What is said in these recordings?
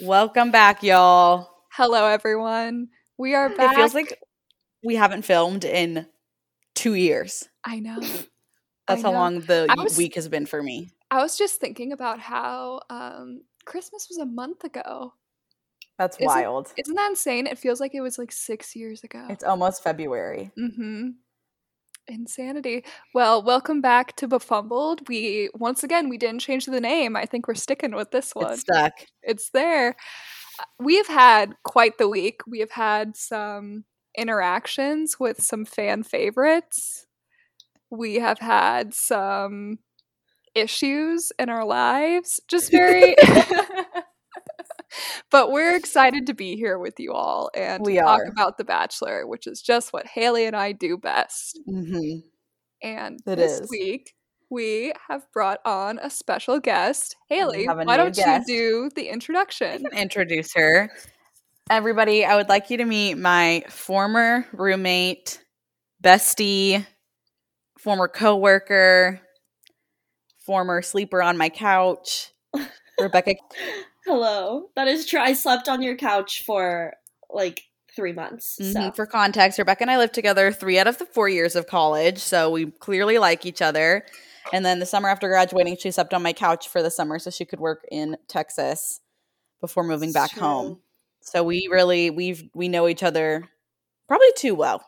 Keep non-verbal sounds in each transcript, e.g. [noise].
Welcome back, y'all. Hello, everyone. We are back. It feels like we haven't filmed in two years. I know. That's I how know. long the was- week has been for me. I was just thinking about how um, Christmas was a month ago. That's Isn't- wild. Isn't that insane? It feels like it was like six years ago. It's almost February. Mm-hmm. Insanity. Well, welcome back to Befumbled. We once again we didn't change the name. I think we're sticking with this one. It's stuck. it's there. Uh, We have had quite the week. We have had some interactions with some fan favorites. We have had some issues in our lives. Just very. [laughs] [laughs] but we're excited to be here with you all and We talk are. about The Bachelor, which is just what Haley and I do best. hmm And It this is. week, we have brought on a special guest. Haley, why don't guest. you do the I introduction? can introduce her. Everybody, I would like you to meet my former roommate, bestie, former coworker, former sleeper on my couch, Rebecca. [laughs] Hello. That is true. I slept on your couch for like three months. Mhm. So For context, Rebecca and I lived together three out of the four years of college, so we clearly like each other. And then the summer after graduating, she slept on my couch for the summer so she could work in Texas before moving back home. So we really we've we know each other probably too well,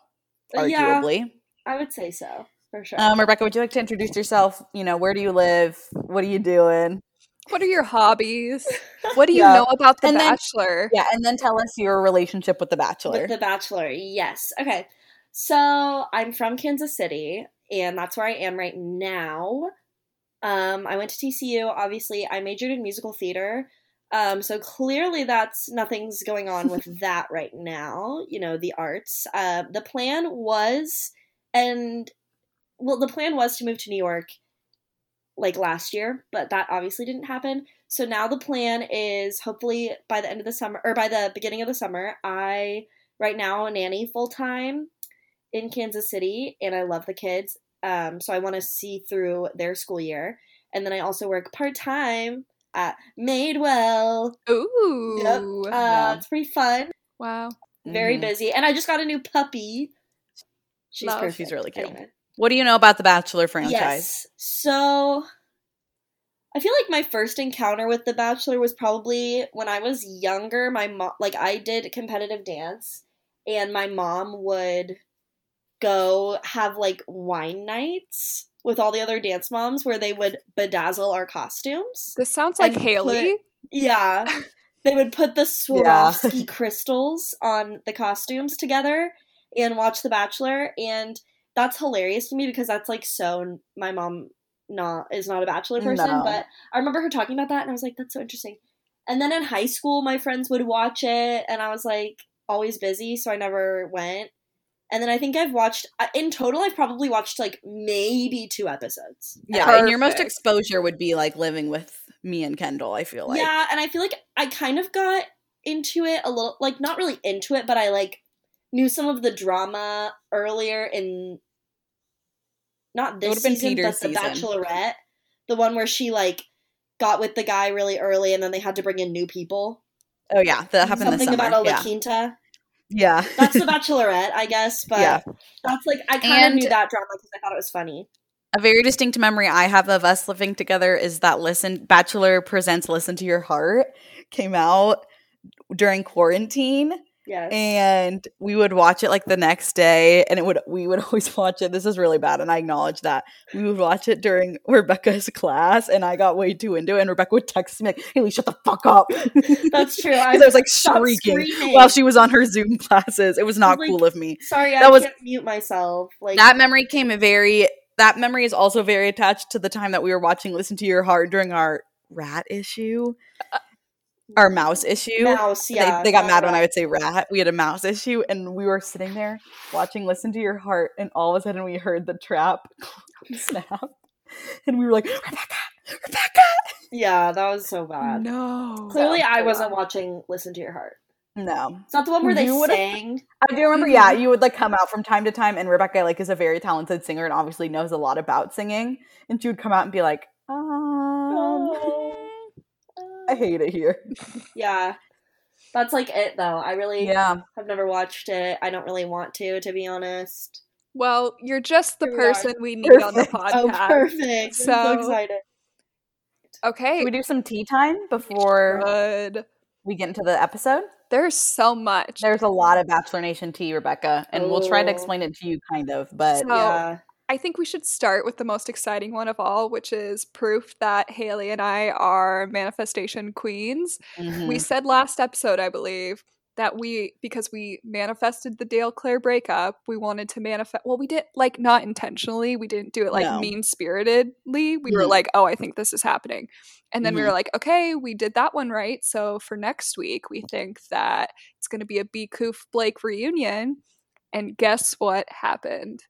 Uh, yeah, arguably. I would say so for sure. Um, Rebecca, would you like to introduce yourself? You know, where do you live? What are you doing? What are your hobbies? What do you Yeah. know about The And then- Bachelor? Yeah, and then tell us your relationship with The Bachelor. With The Bachelor, yes. Okay. So I'm from Kansas City, and that's where I am right now. Um, I went to TCU. Obviously, I majored in musical theater. Um, so clearly, that's nothing's going on with [laughs] that right now. You know, the arts. Uh, the plan was, and well, the plan was to move to New York like last year, but that obviously didn't happen. So now the plan is hopefully by the end of the summer or by the beginning of the summer, I right now a nanny full time in Kansas City and I love the kids. Um, so I want to see through their school year. And then I also work part time at Madewell. Ooh. Uh, Yeah. It's pretty fun, Wow. very Mhm. busy. And I just got a new puppy. She's Love. perfect. She's really cute. Anyway. What do you know about the Bachelor franchise? Yes. So I feel like my first encounter with The Bachelor was probably when I was younger. My mom, like, I did competitive dance, and my mom would go have like wine nights with all the other dance moms where they would bedazzle our costumes. This sounds like And Haley. Yeah. [laughs] They would put the Yeah. Swarovski crystals on the costumes together and watch The Bachelor, and that's hilarious to me because that's like so. My mom not is not a Bachelor person, No. but I remember her talking about that, and I was like, that's so interesting. And then in high school, my friends would watch it, and I was like always busy, so I never went. And then I think I've watched in total. I've probably watched like maybe two episodes. Yeah, and your most exposure would be like living with me and Kendall, I feel like. yeah, and I feel like I kind of got into it a little, like not really into it, but I like knew some of the drama earlier in not this season, but the season. Bachelorette, the one where she like got with the guy really early, and then they had to bring in new people. Oh yeah, that happened Something about a La yeah. Quinta. yeah. That's the [laughs] Bachelorette, I guess, but Yeah. that's like I kind of knew that drama because I thought it was funny. A very distinct memory I have of us living together is that Listen Bachelor Presents Listen to Your Heart came out during quarantine Yes. and we would watch it like the next day and it would we would [laughs] always watch it this is really bad and i acknowledge that we would watch it during [laughs] rebecca's class and i got way too into it and rebecca would text me like haley shut the fuck up [laughs] That's true. because i was like shrieking screaming. while she was on her zoom classes it was not like, cool of me Sorry, that I was- mute myself. Like that memory came very that memory is also very attached to the time that we were watching listen to your heart during our rat issue uh, our mouse issue mouse. They- Yeah, they, got mad when. I would say rat. We had a mouse issue, and we were sitting there watching "Listen to Your Heart," and all of a sudden we heard the trap [laughs] snap, and we were like, "Rebecca, Rebecca!" Yeah, that was so bad. No. Clearly, I bad. wasn't watching "Listen to Your Heart." No, It's not the one where they You sang. I do remember. Yeah, you would like come out from time to time, and Rebecca like is a very talented singer and obviously knows a lot about singing, and she would come out and be like, um. I hate it here. [laughs] Yeah. That's like it though. I really Yeah. have never watched it. I don't really want to, to be honest. Well, you're just the Here we are. person we need on the [laughs] oh, podcast. Oh, perfect. I'm so So- excited. Okay. Should we do some tea time before Good. we get into the episode? There's so much. There's a lot of Bachelor Nation tea, Rebecca, and we'll try to Oh. explain it to you, kind of. But So- yeah. I think we should start with the most exciting one of all, which is proof that Haley and I are manifestation queens. mhm. We said last episode, I believe, that we because we manifested the Dale Claire breakup, we wanted to manifest well, we did like not intentionally, we didn't do it like No. mean spiritedly. We were Mhm. like, oh, I think this is happening. And then we Mhm. were like, okay, we did that one right. So for next week, we think that it's gonna be a B Coof Blake reunion. And guess what happened?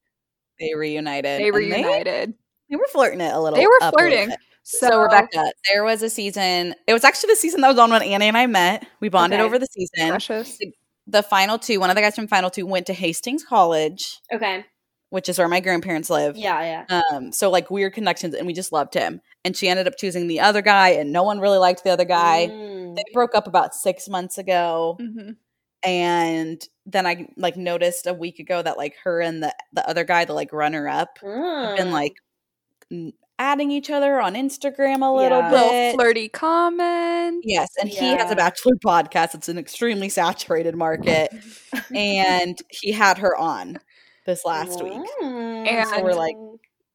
They reunited. They reunited. They, were flirting it a little. They were up a little flirting. So, So, Rebecca, there was a season. It was actually the season that was on when Annie and I met. We bonded Okay. over the season. precious. The final two, one of the guys from final two went to Hastings College, Okay. which is where my grandparents live. Yeah, yeah. Um, so like weird connections, and we just loved him. And she ended up choosing the other guy, and no one really liked the other guy. Mm. They broke up about six months ago, hmm and then I like noticed a week ago that like her and the the other guy, the like runner up, have been Mm. like adding each other on Instagram a little Yeah. Little bit. flirty comment. Yes, and he has a bachelor podcast. It's an extremely saturated market, [laughs] and he had her on this last week. Mm. And- So we're like-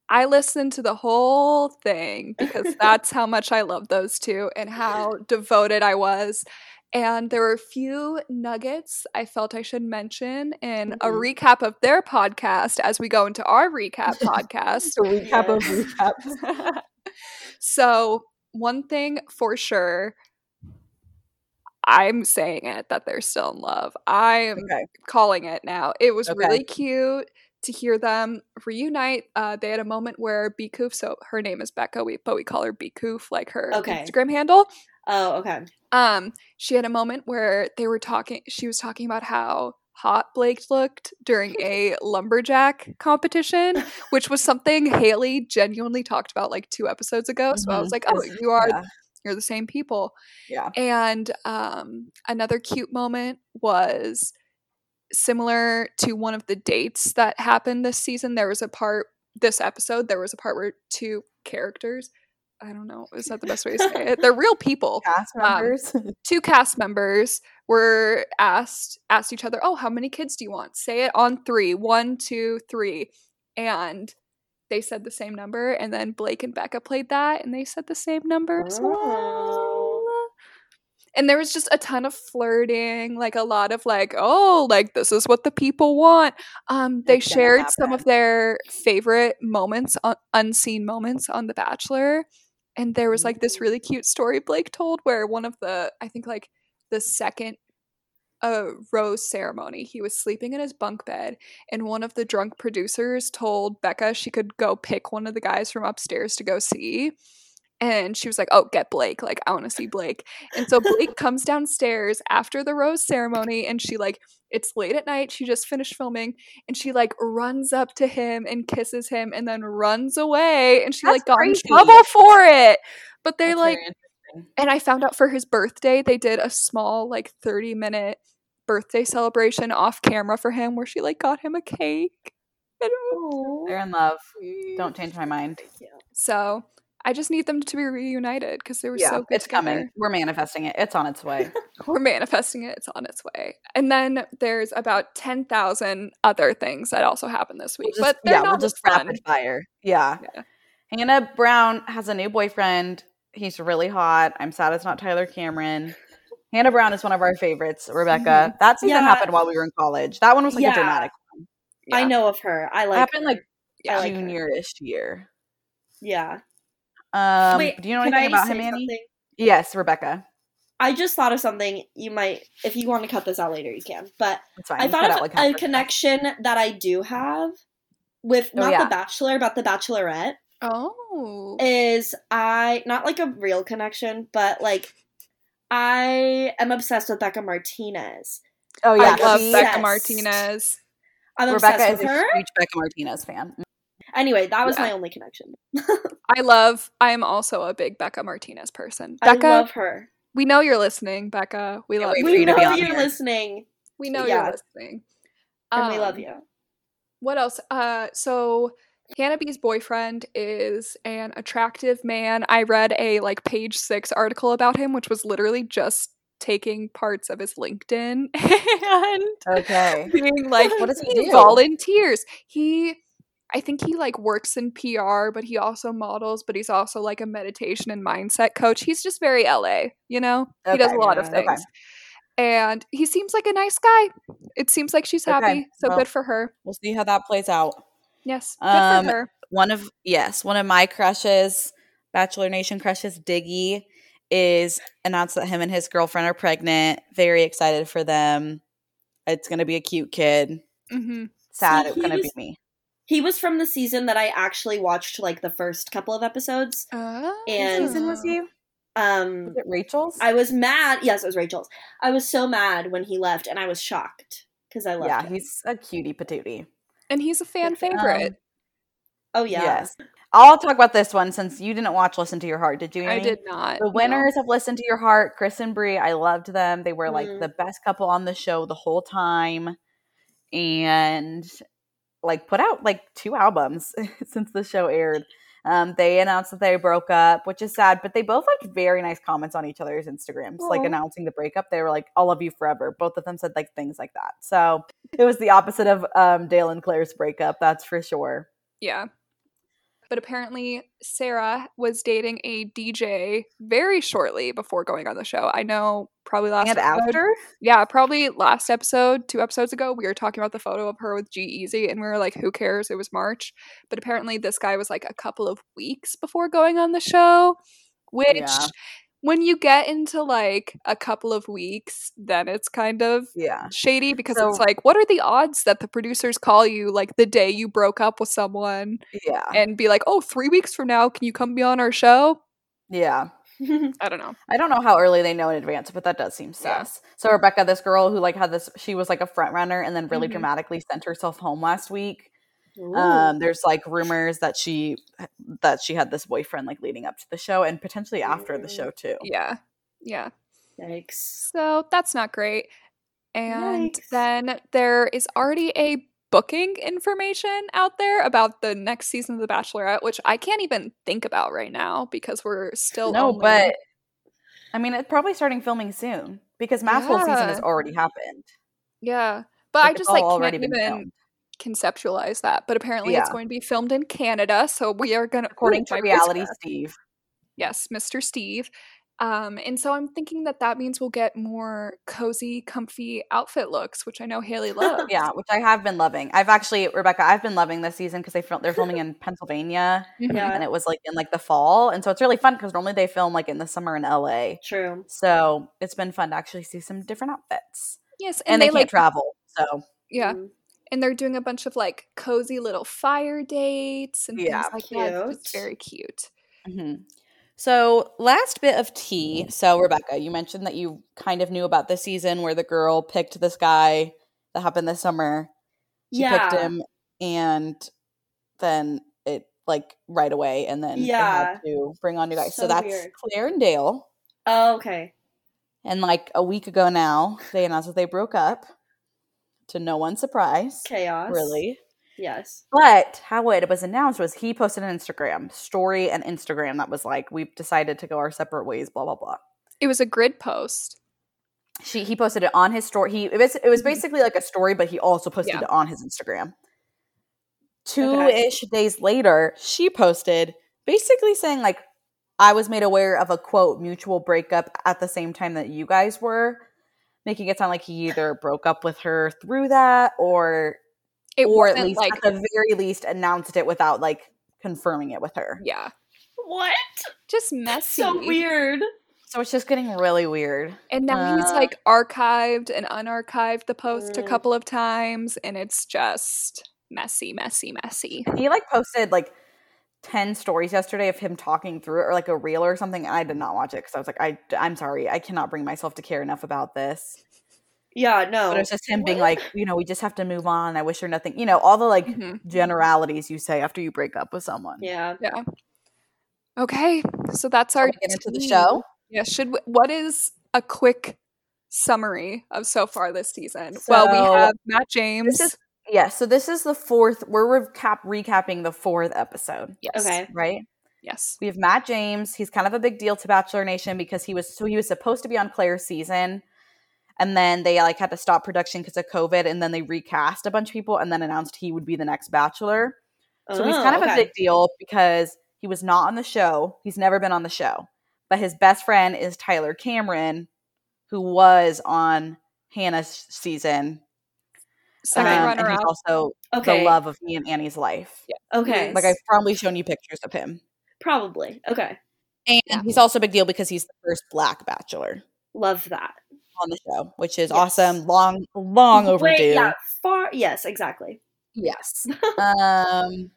I listened to the whole thing because that's how much I love those two and how devoted I was. And there were a few nuggets I felt I should mention in a Mhm. recap of their podcast as we go into our recap [laughs] podcast. a recap of [laughs] Yes. recap. so, one thing for sure, I'm saying it that they're still in love. I am Okay. calling it now. It was Okay. really cute to hear them reunite. Uh, they had a moment where B Coof, so her name is Becca, we, but we call her B Coof, like her Okay. Instagram handle. Oh, okay. Um, she had a moment where they were talking. She was talking about how hot Blake looked during a [laughs] lumberjack competition, which was something Haley genuinely talked about like two episodes ago. So I was like, "Oh, you are yeah. you're the same people." Yeah. And um, another cute moment was similar to one of the dates that happened this season. There was a part this episode. There was a part where two characters. I don't know. Is that the best way to say it? [laughs] They're real people Cast Um, members. [laughs] two cast members were asked asked each other, "Oh, how many kids do you want? Say it on three. One, two, three." And they said the same number, and then Blake and Becca played that, and they said the same number as well. Oh. And there was just a ton of flirting, like a lot of like, "Oh, like this is what the people want." Um, they shared some of their favorite moments, on, unseen moments on The Bachelor, and there was like this really cute story Blake told where one of the, I think like the second uh, rose ceremony, he was sleeping in his bunk bed, and one of the drunk producers told Becca she could go pick one of the guys from upstairs to go see. And she was like, Oh, get Blake. Like, I want to see Blake. And so Blake [laughs] comes downstairs after the rose ceremony and she, like, it's late at night. She just finished filming and she, like, runs up to him and kisses him and then runs away. And she, That's like, got crazy. in trouble for it. But they, That's like, and I found out for his birthday, they did a small, like, 30 minute birthday celebration off camera for him where she, like, got him a cake. And they're in love. Don't change my mind. So I just need them to be reunited because they were Yeah, so good it's together. coming. We're manifesting it. It's on its way. [laughs] We're manifesting it. It's on its way. And then there's about 10,000 other things that also happened this week. We'll just- but they're yeah, not we'll just fun. rapid fire. Yeah. Yeah. Hannah Brown has a new boyfriend. He's really hot. I'm sad it's not Tyler Cameron. Hannah Brown is one of our favorites, Rebecca. Mm-hmm. That season Yeah. happened while we were in college. That one was like Yeah. a dramatic one. I know of her. I It like. happened like I like her. junior-ish year. Yeah. Um, Wait, do you know anything I about him, Annie? something? Yes, Rebecca. I just thought of something. You might, if you want to cut this out later, you can. But I thought cut of like, a half the- connection that I do have with Oh, not yeah. the Bachelor, but the Bachelorette. Oh. Is I not like a real connection, but like I am obsessed with Bekah Martinez. Oh yeah, I love she- Bekah Martinez. I'm Rebecca obsessed is with a her. huge Bekah Martinez fan. Anyway, that was Yeah. my only connection. I love, I am also a big Bekah Martinez person. Becca, I love her. We know you're listening, Becca. We Can't love you. we you know you're here. listening, We know Yeah. you're listening. and we love Um, you. What else? Uh, so Hannah B's boyfriend is an attractive man. I read a like page six article about him, which was literally just taking parts of his LinkedIn [laughs] and Okay. being like, What does he he do? volunteers. He, I think he like works in PR, but he also models. But he's also like a meditation and mindset coach. He's just very LA, you know. he does a Okay, lot of yeah, okay. things, and he seems like a nice guy. It seems like she's Okay, happy, so well, good for her. We'll see how that plays out. Yes, good Um, for her. One of yes, one of my crushes, Bachelor Nation crushes, Diggy, is announced that him and his girlfriend are pregnant. Very excited for them. It's gonna be a cute kid. hmm Sad See, it's gonna was- be me. He was from the season that I actually watched like the first couple of episodes. Oh. And- season was he? Um Was it Rachel's? I was mad. Yes, it was Rachel's. I was so mad when he left and I was shocked because I loved yeah, him. he's a cutie patootie. and he's a fan Good for him. favorite. oh yeah. Yes. I'll talk about this one since you didn't watch Listen to Your Heart, did you? I did not. The no. winners of Listen to Your Heart, Chris and Bri, I loved them. They were like Mhm. the best couple on the show the whole time. And like put out like two albums [laughs] since the show aired. Um, they announced that they broke up, which is sad, but they both like very nice comments on each other's Instagrams, like announcing the breakup. They were like, I'll love you forever. Both of them said like things like that. So it was the opposite of um, Dale and Claire's breakup, that's for sure. Yeah. But apparently, Sarah was dating a DJ very shortly before going on the show. I know probably last and episode- after? Yeah, probably last episode, two episodes ago, we were talking about the photo of her with G-Eazy, and we were like, who cares? It was March. But apparently, this guy was like a couple of weeks before going on the show, which. Yeah. When you get into like a couple of weeks, then it's kind of Yeah. shady because So- it's like, what are the odds that the producers call you like the day you broke up with someone Yeah. and be like, oh, three weeks from now, can you come be on our show? Yeah. [laughs] I don't know. I don't know how early they know in advance, but that does seem Yeah. sus. So Rebecca, this girl who like had this, she was like a front runner and then really Mhm. dramatically sent herself home last week. Ooh. Um, there's like rumors that she that she had this boyfriend like leading up to the show and potentially after the show too. Yeah. Yeah. Yikes. So that's not great. And Yikes. then there is already a booking information out there about the next season of The Bachelorette, which I can't even think about right now because we're still No, only- but I mean, it's probably starting filming soon because Maxwell season has already happened. yeah. But I just like already can't been even filmed. Conceptualize that. But apparently it's going to be filmed in Canada, so we are gonna According according to reality, Whisper- Steve. Yes, Mr. Steve. Um, and so I'm thinking that that means we'll get more cozy, comfy outfit looks, which I know Haley [laughs] loves. Yeah, which I have been loving. I've actually, Rebecca, I've been loving this season because they fil- they're filming in Pennsylvania. Yeah. and it was like in like the fall, and so it's really fun because normally they film like in the summer in LA. True. So it's been fun to actually see some different outfits, Yes, and, and, they, they, can't like travel. So yeah, Mm. And they're doing a bunch of like cozy little fire dates and Yeah, things like that. It's very cute. Mhm. So, last bit of tea. So, Rebecca, you mentioned that you kind of knew about the season where the girl picked this guy that happened this summer. She Yeah. picked him, and then it like right away, and then Yeah. had to bring on new guys. So, So that's weird. Claire and Dale. Oh, okay. And like a week ago now, they announced that they broke up. To no one's surprise, Chaos. really. Yes. But how it was announced was he posted an Instagram story and Instagram that was like, "We've decided to go our separate ways." Blah blah blah. It was a grid post. she he posted it on his story. He it was, it was Mhm. basically like a story, but he also posted Yeah. it on his Instagram. Two ish days later, she posted basically saying like, "I was made aware of a quote mutual breakup at the same time that you guys were." Making it sound like he either broke up with her through that, or It or at least like at the very least announced it without like confirming it with her. yeah, What? just That's messy. so weird. So it's just getting really weird. And now he's Uh, like archived and unarchived the post a Mm. couple of times, and it's just messy, messy, messy. He like posted like 10 stories yesterday of him talking through it or like a reel or something. And I did not watch it because I was like, I, I'm sorry. I cannot bring myself to care enough about this. Yeah, no. But it's just him being like, you know, we just have to move on. I wish her nothing, you know, all the like Mhm. generalities you say after you break up with someone. Yeah. Yeah. Okay, so that's our get into the show? Yeah, should we, what is a quick summary of so far this season? well, we have Matt James. This yeah. So this is the fourth. We're recap recapping the fourth episode, yes. Okay. right? Yes. We have Matt James. He's kind of a big deal to Bachelor Nation because he was so he was supposed to be on Claire's season, and then they like had to stop production because of COVID, and then they recast a bunch of people, and then announced he would be the next Bachelor. So he's Oh, kind of a big deal because he was not on the show. He's never been on the show, but his best friend is Tyler Cameron, who was on Hannah's season. Second um, runner and he's up. also Okay. the love of me and Annie's life. Okay. Like I've probably shown you pictures of him. Probably. Okay. And Yeah. he's also a big deal because he's the first black bachelor Love that. on the show, which is Yes. awesome. Long, long overdue. Wait, yeah, far. Yes, exactly. Yes. [laughs] um,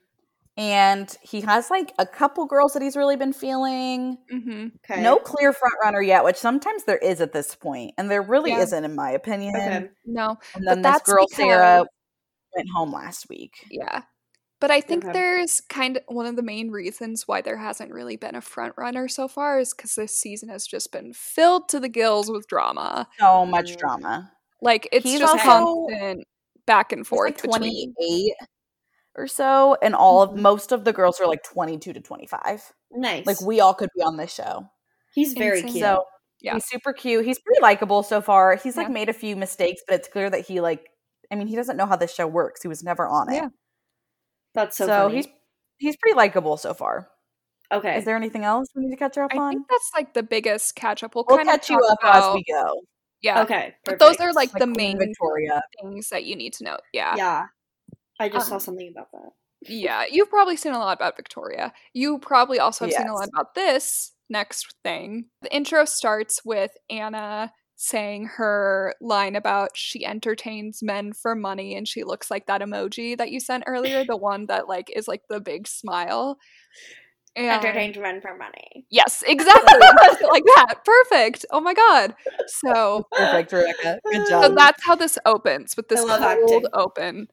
and he has like a couple girls that he's really been feeling. hmm Okay. No clear front runner yet, which sometimes there is at this point, and there really Yeah. isn't, in my opinion. Okay. No. And But then this that's girl Sarah went home last week. Yeah. But I think Okay. there's kind of one of the main reasons why there hasn't really been a front runner so far is because this season has just been filled to the gills with drama. So much drama. Like it's He's just also- constant back and forth like between 28 or so, and all of Mhm. most of the girls are like 22 to 25. Nice. Like we all could be on this show. He's very Insane. cute. So Yeah. he's super cute. He's pretty likable so far. He's like Yeah. made a few mistakes, but it's clear that he like I mean, he doesn't know how this show works. He was never on it. Yeah. That's so, So, funny. he's he's pretty likable so far. okay. Is there anything else we need to catch up I on? I think that's like the biggest catch up. We'll, we'll kind of catch you up about, as we go. Yeah. okay. But those are like, Like the Queen main Victoria. things that you need to know. Yeah. Yeah. I just Uh, saw something about that. Yeah, you've probably seen a lot about Victoria. You probably also have seen a lot about this next thing. The intro starts with Anna saying her line about she entertains men for money and she looks like that emoji that you sent earlier, the one that like is like the big smile. And Entertained men for money. Yes, exactly. [laughs] like that. Perfect. Oh my god. So Perfect, Rebecca. Good job. so that's how this opens with this cold acting. open.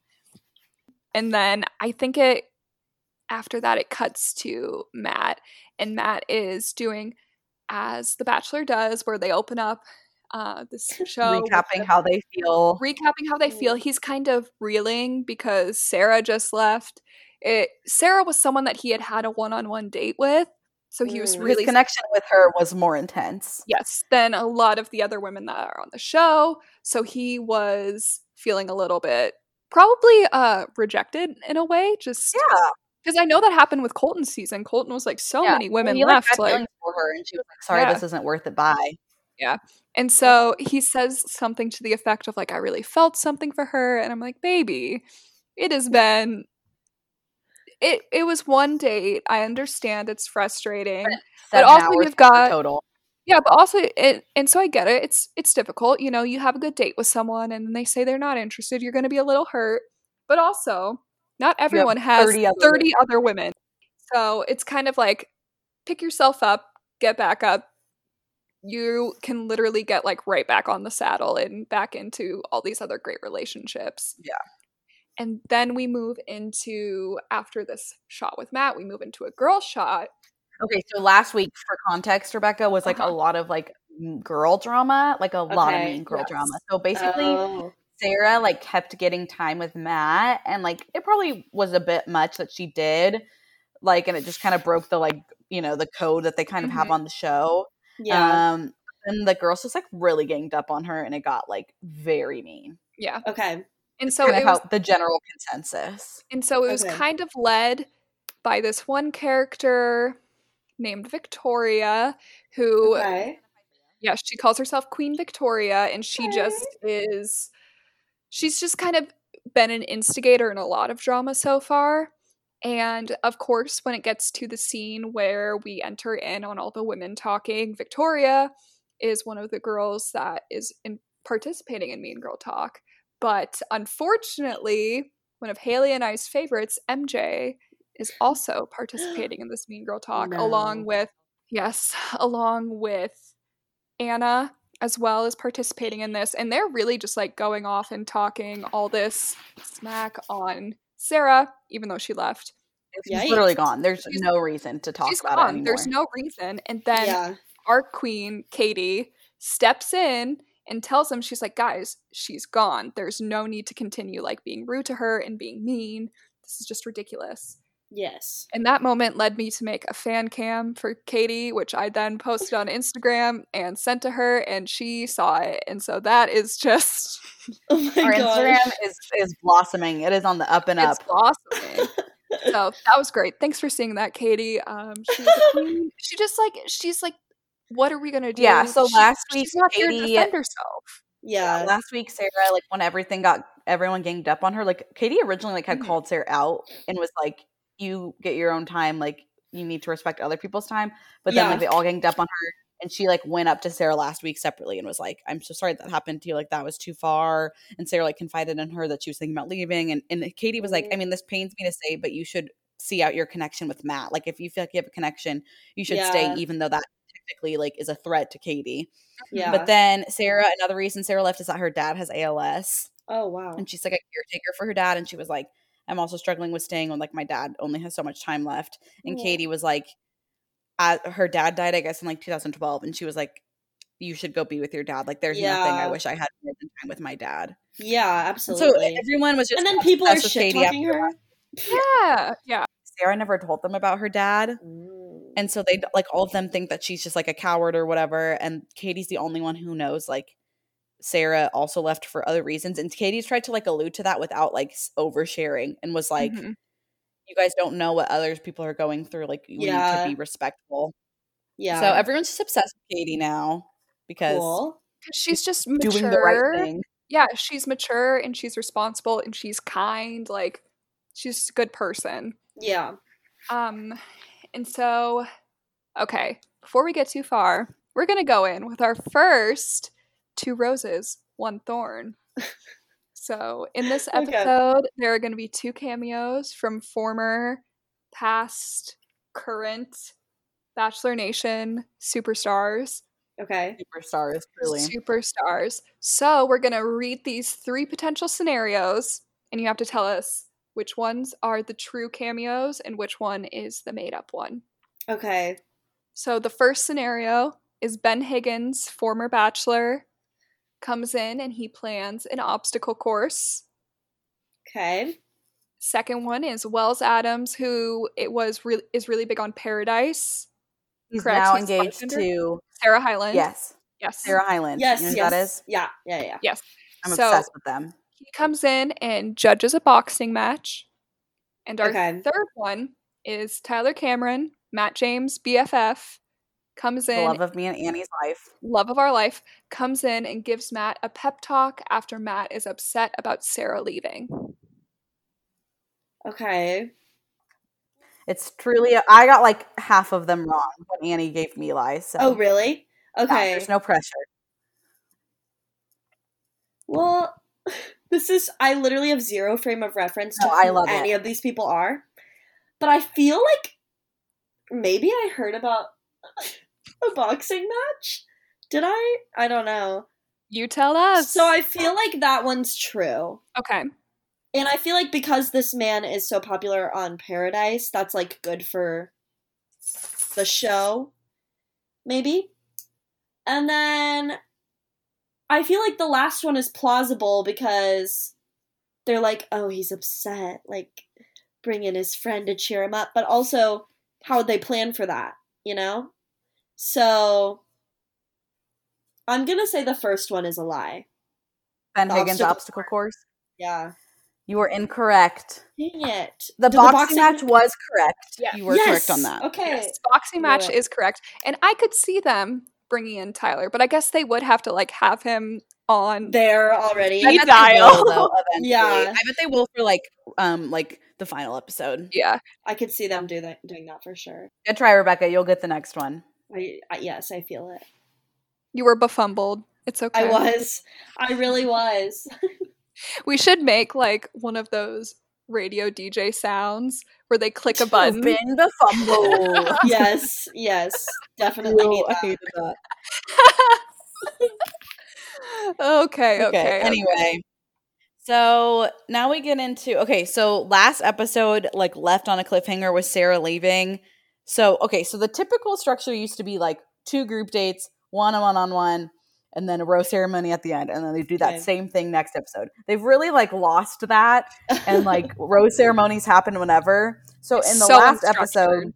And then I think it after that it cuts to Matt and Matt is doing as The Bachelor does where they open up uh this [laughs] show Recapping the- how they feel. recapping how they feel. He's kind of reeling because Sarah just left. It Sarah was someone that he had had a one-on-one date with. So he was Mm. His His really connection with her was more intense. Yes, than a lot of the other women that are on the show. So he was feeling a little bit probably uh rejected in a way, just Yeah. because I know that happened with Colton's season. Colton was like so Yeah. many women he, left, had like, for her, and she was like, "Sorry, Yeah. this isn't worth it." Bye. Yeah. And so he says something to the effect of like, "I really felt something for her," and I'm like, "Baby, it has been." It, it was one date. I understand it's frustrating. but also hours you've got- total. Yeah, but also it and so I get it. It's it's difficult. You know, you have a good date with someone and they say they're not interested, you're gonna be a little hurt. But also, not everyone has 30 other 30 other women. So it's kind of like pick yourself up, get back up. You can literally get like right back on the saddle and back into all these other great relationships. Yeah. And then we move into after this shot with Matt, we move into a girl shot. Okay, so last week, for context, Rebecca was like Uh-huh. a lot of like girl drama, like a lot of mean girl yes. drama. So basically, Oh. Sarah like kept getting time with Matt, and like it probably was a bit much that she did, like, and it just kind of broke the like you know the code that they kind of have Mhm. on the show. Yeah. Um, and the girls just like really ganged up on her, and it got like very mean. Yeah. okay. And so kind it of was the general consensus. And so it was Okay. kind of led by this one character named Victoria, who, Okay. yeah, she calls herself Queen Victoria, and she just is, she's just kind of been an instigator in a lot of drama so far. And of course, when it gets to the scene where we enter in on all the women talking, Victoria is one of the girls that is in participating in Mean Girl Talk. But unfortunately, one of Haley and I's favorites, MJ, is also participating in this Mean Girl [gasps] Talk, along with, yes, [laughs] along with Anna as well as participating in this. And they're really just like going off and talking all this smack on Sarah, even though she left. She's Yikes. literally gone. There's She's- no reason to talk about it anymore. There's no reason. And then yeah. our queen, Katie, steps in and tells them she's like, guys, she's gone. There's no need to continue like being rude to her and being mean. This is just ridiculous. Yes. And that moment led me to make a fan cam for Katie, which I then posted on Instagram and sent to her, and she saw it. And so that is just [laughs] Oh my Our gosh. Instagram is is blossoming. It is on the up and up. it's blossoming. [laughs] so that was great. Thanks for seeing that, Katie. Um, she's [laughs] she just like she's like, what are we gonna do? Yeah, so She- last week, she's not here to Katie- defend herself. yeah. last week sarah like when everything got everyone ganged up on her like katie originally like had Mhm. called sarah out and was like you get your own time like you need to respect other people's time but then Yeah. like they all ganged up on her and she like went up to sarah last week separately and was like i'm so sorry that happened to you like that was too far and sarah like confided in her that she was thinking about leaving and, and katie was like i Mhm. mean this pains me to say but you should see out your connection with matt like if you feel like you have a connection you should stay even though that technically like is a threat to katie Yeah. but then Sarah, another reason Sarah left is that her dad has ALS, oh wow. and she's like a caretaker for her dad, and she was like, "I'm also struggling with staying when like my dad only has so much time left." And Aw. Katie was like, uh, "Her dad died, I guess, in like 2012," and she was like, "You should go be with your dad. Like, there's nothing I wish I had more than time with my dad." Yeah, And so absolutely. everyone was just and then people are obsessed shit talking her. Yeah, yeah. Sarah never told them about her dad. Mm. And so they like all of them think that she's just like a coward or whatever. And Katie's the only one who knows like Sarah also left for other reasons. And Katie's tried to like allude to that without like oversharing and was like, Mhm. you guys don't know what others people are going through. Like, we need to be respectful. yeah. So everyone's just obsessed with Katie now because cool. she's just mature. doing the right thing. Yeah, she's mature and she's responsible and she's kind. Like she's a good person. Yeah. Um, and so, okay, before we get too far, we're gonna go in with our first two roses, one thorn. so, in this [laughs] Okay. episode, there are gonna be two cameos from former, past, current Bachelor Nation superstars. Okay. Superstars, truly. Superstars. So, we're gonna read these three potential scenarios, and you have to tell us which ones are the true cameos and which one is the made up one. Okay. So the first scenario is Ben Higgins, former bachelor, comes in and he plans an obstacle course. Okay. Second one is Wells Adams, who it was re- is really big on Paradise. He's Correct, now he's engaged to, Sarah Hyland. yes, Yes. Sarah Hyland. Yes. You know who yes. that is? Yeah. Yeah. Yeah. Yes. I'm So- obsessed with them. He comes in and judges a boxing match. And our Okay. third one is Tyler Cameron, Matt James, BFF, comes The in love of me and Annie's life. love of our life, comes in and gives Matt a pep talk after Matt is upset about Sarah leaving. Okay. It's truly, I got like half of them wrong when Annie gave me lies. So Oh, really? yeah, Okay. there's no pressure. Well, [laughs] this is I literally have zero frame of reference to No, I who love any it. of these people are. But I feel like maybe I heard about [laughs] a boxing match. Did I? I don't know. You tell us. So I feel like that one's true. okay. And I feel like because this man is so popular on Paradise, that's like good for the show. Maybe. And then I feel like the last one is plausible because they're like, oh, he's upset. Like, bring in his friend to cheer him up. But also, how would they plan for that? You know? So, I'm going to say the first one is a lie. Ben The Higgins obstacle obstacle course. Yeah. You were incorrect. Dang it. The Did boxing, match was correct. Yeah. You were correct on that. Okay. Yes, boxing match right. is correct. And I could see them bringing in Tyler, but I guess they would have to like have him on. There already. I bet bet they dial. will, though. [laughs] Yeah. I bet they will for like um like the final episode. yeah. I could see them do that, doing that for sure. Good try, Rebecca. You'll get the next one. I, I yes, I feel it. You were befumbled. It's okay. I was. I really was. [laughs] We should make like one of those radio DJ sounds where they click a button. Open the fumble. [laughs] yes, yes, definitely need I that. [laughs] hated that. okay, okay. okay. Anyway, so now we get into okay. So last episode, like left on a cliffhanger with Sarah leaving. So okay, so the typical structure used to be like two group dates, one on one on one, and then a rose ceremony at the end, and then they do that Okay. same thing next episode. They've really like lost that, and like [laughs] rose ceremonies happen whenever. So It's in the so last episode,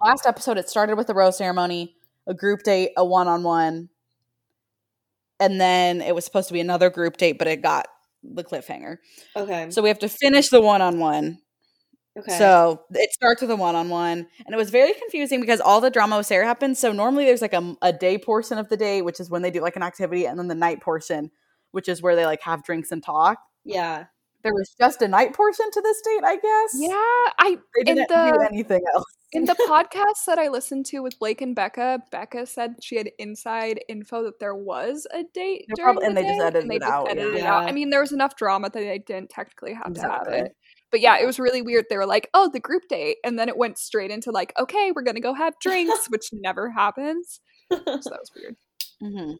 last episode it started with a rose ceremony, a group date, a one on one, and then it was supposed to be another group date, but it got the cliffhanger. okay. So we have to finish the one on one. Okay. So it starts with a one on one, and it was very confusing because all the drama with Sarah happens. So normally there's like a, a day portion of the day, which is when they do like an activity, and then the night portion, which is where they like have drinks and talk. yeah. There was just a night portion to this date, I guess. Yeah, I they in didn't do the anything else. in the podcast that I listened to with Blake and Becca, Becca said she had inside info that there was a date They're during prob- the and they just day, edited and they it out, edited it yeah. out. I mean, there was enough drama that they didn't technically have to have it. But yeah, it was really weird. They were like, "Oh, the group date," and then it went straight into like, "Okay, we're gonna go have drinks," which never happens. So that was [laughs] weird. hmm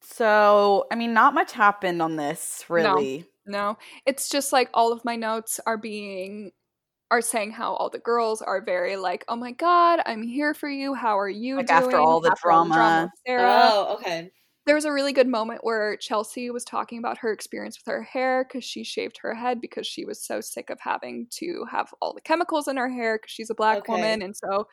So I mean, not much happened on this really. No, it's just like all of my notes are being are saying how all the girls are very like, "Oh my god, I'm here for you. How are you Like, doing?" after all the drama. with Sarah. Oh, okay. There was a really good moment where Chelsea was talking about her experience with her hair because she shaved her head because she was so sick of having to have all the chemicals in her hair because she's a black Okay. woman and so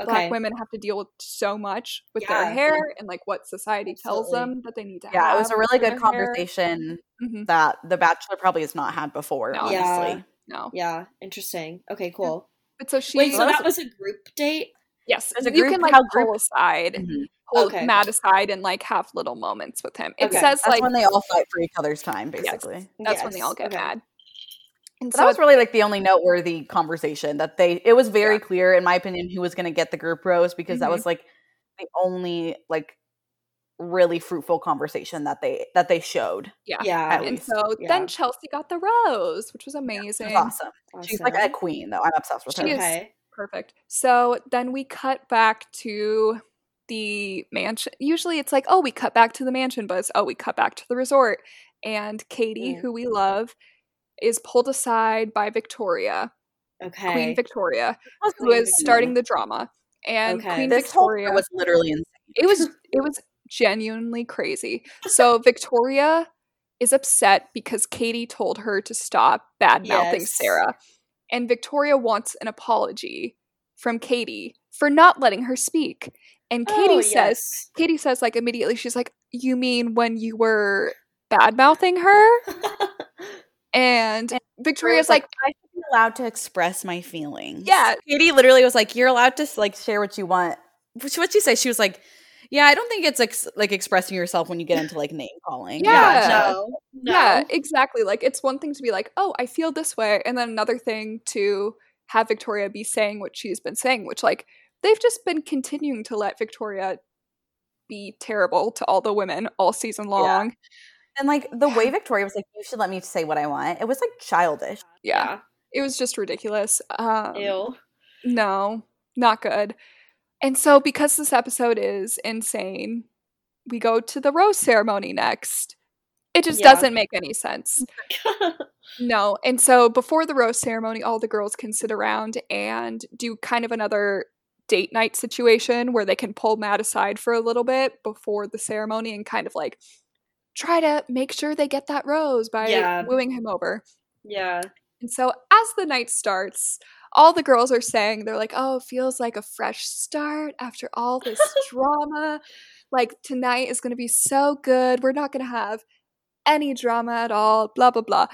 Okay. black women have to deal with so much with Yeah. their hair and like what society tells them that they need to have. Yeah, it was a really good their hair. conversation Mhm. that The Bachelor probably has not had before. No. honestly. Yeah. No, Yeah. Interesting. Okay. Cool. but so she. Wait. So that was a group date. Yes, There's a you can like pull group- aside, Mhm. pull Okay. Matt aside, and like have little moments with him. It Okay. says That's like when they all fight for each other's time, basically. that's when they all get okay. mad. And so that was really like the only noteworthy conversation that they. It was very Yeah. clear, in my opinion, who was going to get the group rose because that Mhm. was like the only like really fruitful conversation that they that they showed. yeah. Yeah. And least. so Yeah. then Chelsea got the rose, which was amazing. was awesome. She's like a queen, though. I'm obsessed with She her. is- Okay. Perfect. So then we cut back to the mansion. Usually it's like, oh, we cut back to the mansion, but it's, oh, we cut back to the resort. And Katie, Mm. who we love, is pulled aside by Victoria, Okay. Queen Victoria, It who was is starting the drama. And Okay. Queen This Victoria show was literally insane. it was it was genuinely crazy. So Victoria is upset because Katie told her to stop bad mouthing Yes. Sarah. And Victoria wants an apology from Katie for not letting her speak. And oh, Katie Oh, says yes. Katie says like immediately she's like, "You mean when you were bad mouthing her?" [laughs] And Victoria's like, I should be allowed to express my feelings. Yeah. Katie literally was like, "You're allowed to like share what you want." Which what she say? She was like, "Yeah, I don't think it's ex- like expressing yourself when you get into like name calling." Yeah. no. No. Yeah, exactly. Like it's one thing to be like, "Oh, I feel this way," and then another thing to have Victoria be saying what she's been saying, which like they've just been continuing to let Victoria be terrible to all the women all season long. And like the way [sighs] Victoria was like, "You should let me say what I want." It was like childish. Yeah. It was just ridiculous. Um Ew. no, not good. And so because this episode is insane, we go to the rose ceremony next. It just Yeah. doesn't make any sense. [laughs] [laughs] No. And so before the rose ceremony, all the girls can sit around and do kind of another date night situation where they can pull Matt aside for a little bit before the ceremony and kind of like try to make sure they get that rose by Yeah. wooing him over. yeah. And so as the night starts, all the girls are saying, they're like, oh, it feels like a fresh start after all this [laughs] drama. Like tonight is going to be so good. We're not going to have any drama at all, blah, blah, blah.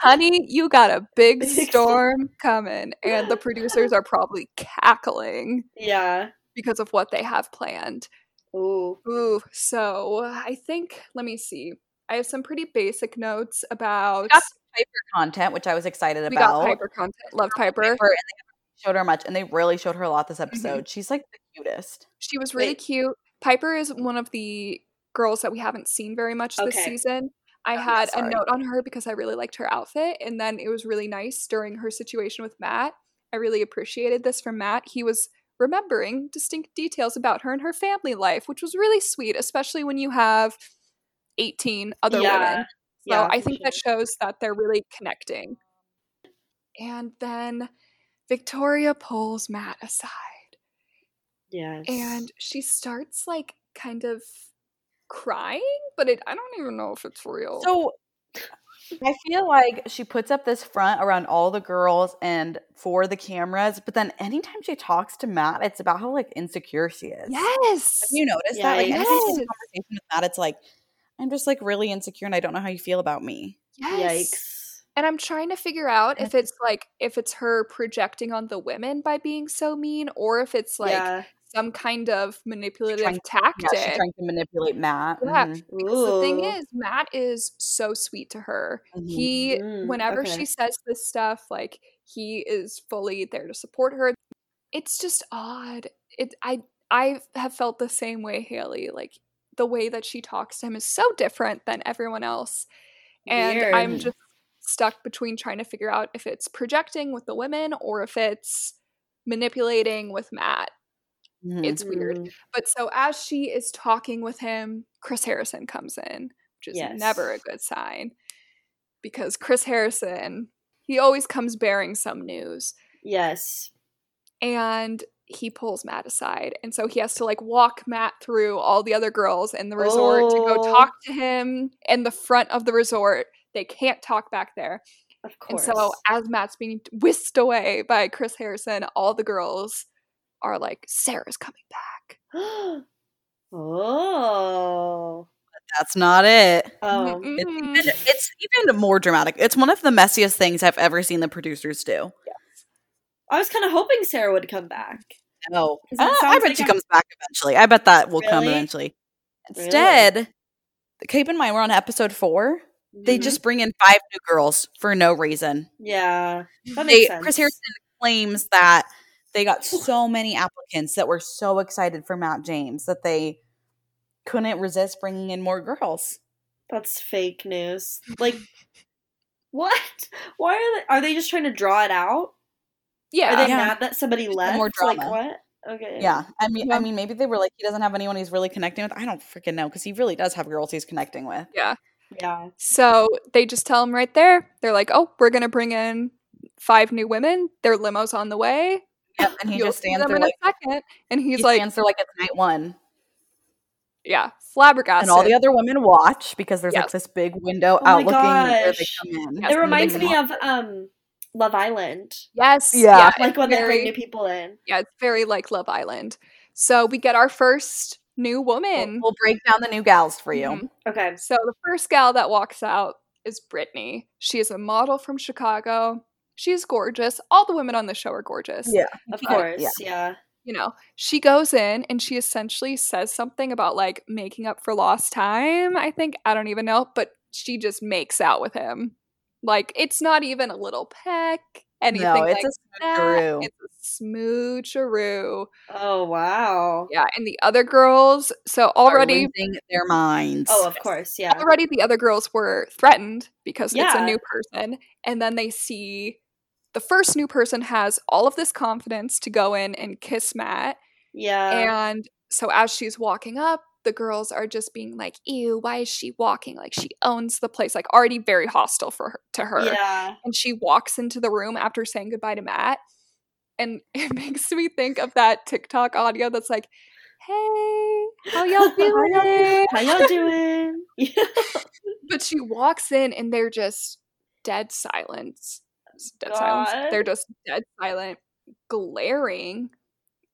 Honey, you got a big storm coming, and the producers are probably cackling Yeah. because of what they have planned. Ooh. Ooh, so I think, let me see. I have some pretty basic notes about. got Piper content, which I was excited We about. got Piper content. Love Piper. Piper, and they showed her much, and they really showed her a lot this mm-hmm. episode. She's like the cutest. She was really Wait. cute. Piper is one of the girls that we haven't seen very much this Okay. season. I had a note on her because I really liked her outfit, and then it was really nice during her situation with Matt. I really appreciated this from Matt. He was remembering distinct details about her and her family life, which was really sweet, especially when you have 18 other Yeah. women. So Yeah, I think that shows that they're really connecting. And then Victoria pulls Matt aside. Yes. and she starts like kind of crying, but it I don't even know if it's real. So I feel like she puts up this front around all the girls and for the cameras, but then anytime she talks to Matt, it's about how like insecure she is. yes. Have you noticed that? Like Yikes. anytime she has a Yes. conversation with Matt, it's like, I'm just like really insecure and I don't know how you feel about me. yes. Yikes. And I'm trying to figure out if it's like if it's her projecting on the women by being so mean or if it's like yeah. some kind of manipulative trying- tactic. Yeah, she's trying to manipulate Matt. Yeah. Mhm. Because the thing is, Matt is so sweet to her. Mhm. He, Mm, whenever okay. she says this stuff, like he is fully there to support her. It's just odd. It, I, I have felt the same way, Haley. Like the way that she talks to him is so different than everyone else, and I'm just stuck between trying to figure out if it's projecting with the women or if it's manipulating with Matt. Mhm. It's weird. Mm, But so as she is talking with him, Chris Harrison comes in, which is never a good sign because Chris Harrison, he always comes bearing some news Yes. and he pulls Matt aside. And so he has to like walk Matt through all the other girls in the resort to go Oh. talk to him in the front of the resort. They can't talk back there. Of course. And so as Matt's being whisked away by Chris Harrison, all the girls are like, Sarah's coming back. [gasps] oh. That's not it. Oh. It's even, it's even more dramatic. It's one of the messiest things I've ever seen the producers do. I was kind of hoping Sarah would come back. No, Uh, I bet like she comes back eventually. I bet that will come Really? eventually. Really? Instead, keep in mind we're on episode four. They Mhm. just bring in five new girls for no reason. Yeah. That They makes sense. Chris Harrison claims that they got so many applicants that were so excited for Matt James that they couldn't resist bringing in more girls. That's fake news. Like, what? [laughs] Why are they? Are they just trying to draw it out? Yeah. Are they Yeah. mad that somebody left? more Like drama. what? Okay. Yeah, I mean, Yeah. I mean, maybe they were like, he doesn't have anyone he's really connecting with. I don't freaking know because he really does have girls he's connecting with. yeah. Yeah. So they just tell him right there. They're like, "Oh, we're gonna bring in five new women. Their limo's on the way. Yep, and he You'll just stands there in like a second. And he's he like, stands there like it's night one, "Yeah, flabbergasted." and all the other women watch because there's Yes. like this big window Oh my out looking where they come in. Yes, It reminds me watch of um Love Island. yes, Yeah. yeah, Like it's when they very, bring new people in. yeah, it's very like Love Island. So we get our first new We'll, woman. we'll break down the new gals for you. Mhm. Okay. So the first gal that walks out is Brittany. She is a model from Chicago. She's gorgeous. All the women on the show are gorgeous. Yeah. Of But, course. yeah. Yeah. you know, she goes in and she essentially says something about like making up for lost time. I think I don't even know, but she just makes out with him. Like it's not even a little peck, anything No, it's like a that. smoocheroo. It's a smoocheroo. Oh wow. Yeah, and the other girls. So already, losing their minds. Oh, of course. Yeah. already the other girls were threatened because it's a new person, and then they see the first new person has all of this confidence to go in and kiss Matt. Yeah. And so as she's walking up, the girls are just being like, "Ew, why is she walking? Like she owns the place." Like already very hostile for her to her. yeah. And she walks into the room after saying goodbye to Matt, and [laughs] it makes me think of that TikTok audio that's like, "Hey, how y'all [laughs] doing?" How y'all doing? [laughs] Yeah. but she walks in, and they're just dead silence. Dead silence. They're just dead silent, glaring